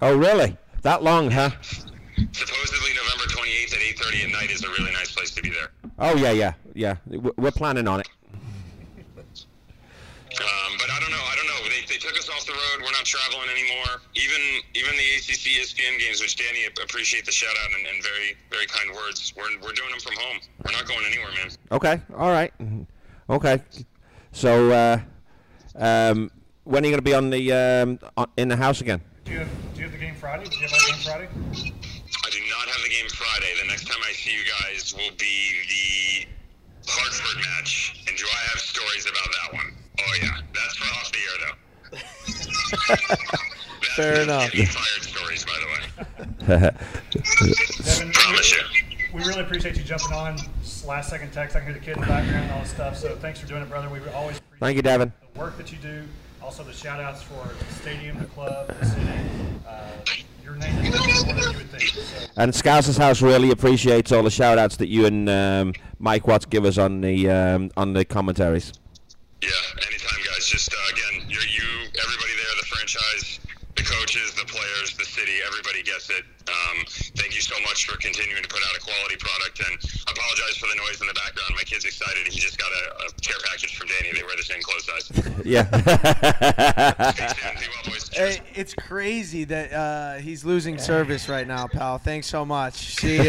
Oh, really? That long, huh? Supposedly November 28th at 8:30 at night is a really nice place to be there. Oh, yeah, yeah, yeah. We're planning on it. Um, but I don't know. I don't know. They, they took us off the road. We're not traveling anymore. Even even the ACC ESPN games, which Danny appreciate the shout out and, and very very kind words. We're, we're doing them from home. We're not going anywhere, man. Okay, all right. Okay. So, uh, um, when are you going to be on the um, on, in the house again? Do you have, do you have the game Friday? Do you have that game Friday? I do not have the game Friday. The next time I see you guys will be the Hartford match. And do I have stories about that one? Oh yeah, that's for off the air though. Fair enough. getting fired stories, by the way. Devin, Promise you. we really appreciate you jumping on. Last second text. I can hear the kid in the background and all this stuff. So thanks for doing it, brother. We always appreciate Thank you, Devin. the work that you do. Also, the shout outs for the stadium, the club, the city. Uh, your name is mentioned more than you would think. So, And Scouser's House really appreciates all the shout outs that you and um, Mike Watts give us on the um, on the commentaries. Yeah, anytime, guys. Just uh, again, you're you, everybody there, the franchise, the coaches, the players, the city, everybody gets it. Um, thank you so much for continuing to put out a quality product. And I apologize for the noise in the background. My kid's excited. He just got a, a care package from Danny. They wear the same clothes size. Yeah. Stay tuned. Be well, boys. Cheers. Hey, it's crazy that uh, he's losing service right now, pal. Thanks so much. See ya.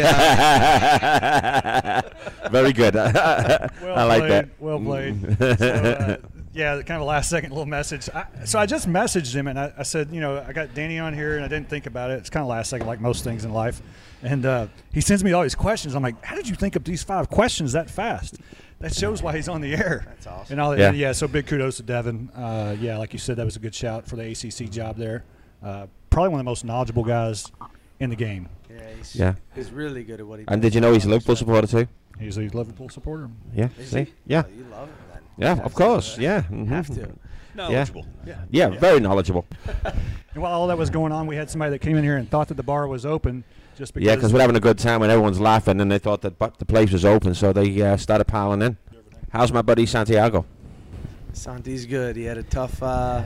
Very good. well I like played, that. Well played. so, uh, yeah, kind of a last second little message. I, so I just messaged him and I, I said, you know, I got Danny on here and I didn't think about it. It's kind of last second, like most things in life. And uh, he sends me all these questions. I'm like, how did you think of these five questions that fast? That shows why he's on the air. That's awesome. And all, Yeah. yeah. yeah. So big kudos to Devin. Uh, yeah, like you said, that was a good shout for the ACC job there. Uh, probably one of the most knowledgeable guys in the game. yeah, he's, Yeah. he's really good at what he does. and did you know he's a Liverpool supporter too? He's a Liverpool supporter. Yeah. Is See? he? Yeah. Oh, you love him then. Yeah. Have Of course. Yeah. mhm. Have to. Knowledgeable. Yeah. Yeah. Very knowledgeable. And while all that was going on, we had somebody that came in here and thought that the bar was open just because. Yeah, because we're having a good time and everyone's laughing, and they thought that bu- the place was open, so they uh, started piling in. How's my buddy Santiago? Santi's good. He had a tough, uh,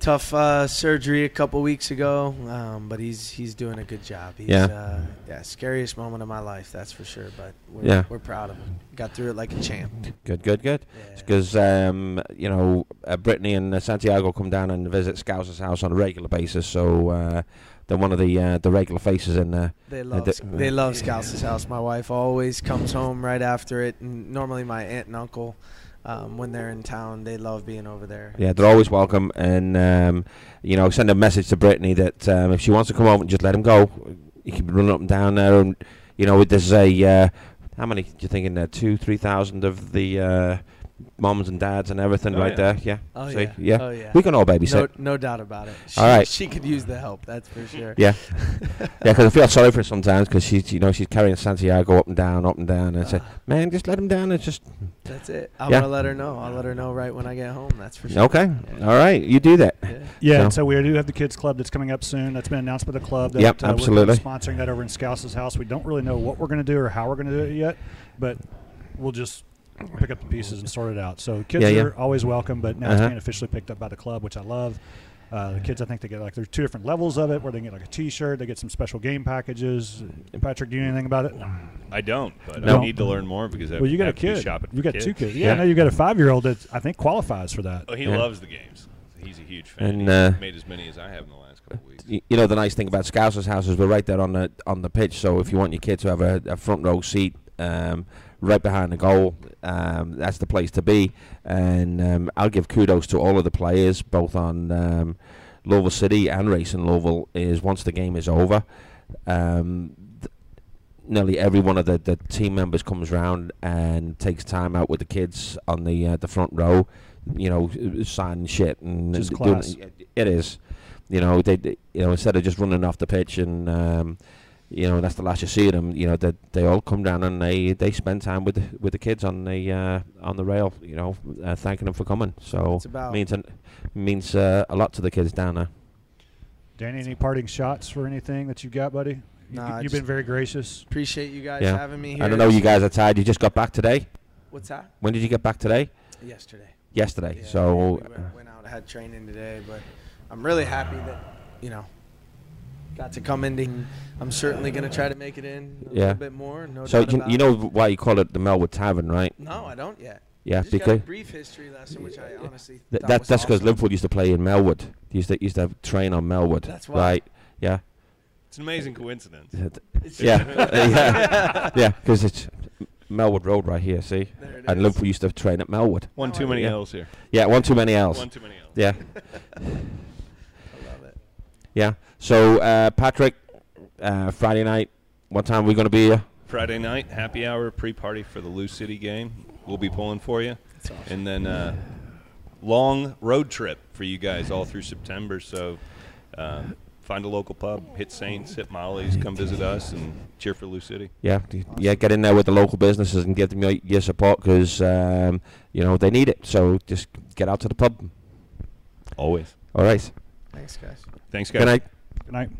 tough uh, surgery a couple weeks ago, um, but he's he's doing a good job. He's, Yeah. Uh, yeah. Scariest moment of my life, that's for sure. But we're, Yeah. we're proud of him. Got through it like a champ. Good, good, good. Yeah. Because um, you know, uh, Brittany and uh, Santiago come down and visit Scouser's house on a regular basis, so uh, they're one of the uh, the regular faces in there. They love th- they love Scouts' house. My wife always comes home right after it, and normally my aunt and uncle, um, when they're in town, they love being over there. Yeah, they're always welcome, and um, you know, send a message to Brittany that um, if she wants to come over, just let him go. You can run up and down there, and you know, there's a uh, how many? Do you think in there? Two, three thousand of the uh, moms and dads and everything Oh, right yeah. there. Yeah. Oh See? yeah. Oh yeah. We can all babysit. no doubt about it. She, All right. She could use the help. That's for sure. Yeah. yeah, because I feel sorry for her sometimes because she's, you know, she's carrying Santiago up and down, up and down, and I said, Ah. man, just let him down It's just That's it. I'm Yeah. gonna let her know. I'll let her know right when I get home. That's for sure. okay, Yeah. all right, you do that. Yeah. Yeah, So- and so we do have the kids club that's coming up soon. That's been announced by the club. That, Yep, uh, we're absolutely. sponsoring that over in Scouse's house. We don't really know what we're going to do or how we're going to do it yet, but we'll just pick up the pieces and sort it out. So kids Yeah, yeah. are always welcome, but now it's Uh-huh. being officially picked up by the club, which I love. Uh, the kids, I think they get like there's two different levels of it, where they get like a T-shirt, they get some special game packages. Patrick, do you know anything about it? I don't, but No. I need to learn more because I Well, you got a have to kid. shopping You for got two kids. Yeah, Yeah. I you got a five-year-old that I think qualifies for that. Oh, he Yeah. loves the games. He's a huge fan. And, He's uh, made as many as I have in the last couple weeks. You know the nice thing about Scousers House is we're right there on the on the pitch. So if you want your kid to have a, a front row seat, um, right behind the goal, um, that's the place to be. And um, I'll give kudos to all of the players, both on um, Louisville City and Racing Louisville. Is once the game is over, um, th- nearly every one of the, the team members comes round and takes time out with the kids on the uh, the front row. You know, signing shit and Just doing- it is you know they, they you know instead of just running off the pitch and um, you know that's the last you see of them you know that they, all come down and they, they spend time with the, with the kids on the uh, on the rail you know uh, thanking them for coming so It's about- means an, means uh, a lot to the kids down there Danny, any parting shots for anything that you got, buddy? You- Nah, you've been very gracious. Appreciate you guys Yeah. having me here. I don't know you guys are tired you just got back today What's that? when did you get back today Yesterday. yesterday Yeah, so we went, went out, had training today, but I'm really happy that you know got to come in. and I'm certainly gonna try to make it in a Yeah. little bit more. No so doubt you, about you it. know why you call it the Melwood Tavern right No, I don't yet. yeah Just got a because brief history lesson, which I honestly Th- that, that's because awesome. Liverpool used to play in Melwood. They used to used to have train on Melwood. That's why. right. Yeah. It's an amazing coincidence. It's- Yeah. yeah. Yeah. Because it's Melwood Road right here. See. There it And is. Liverpool used to train at Melwood. One too many yeah. L's here. Yeah. One too many else. One too many L's. Yeah. I love it. Yeah. So uh, Patrick, uh, Friday night. What time are we going to be here? Friday night, happy hour, pre-party for the Lou City game. We'll be pulling for you, That's awesome. and then uh, long road trip for you guys all through September. So uh, find a local pub, hit Saints, hit Molly's, come visit us, and cheer for Lou City. Yeah. d- Yeah. Get in there with the local businesses and give them your, your support because um, you know they need it. So just get out to the pub. Always. All right. Thanks, guys. Thanks, guys. Good night. Good night.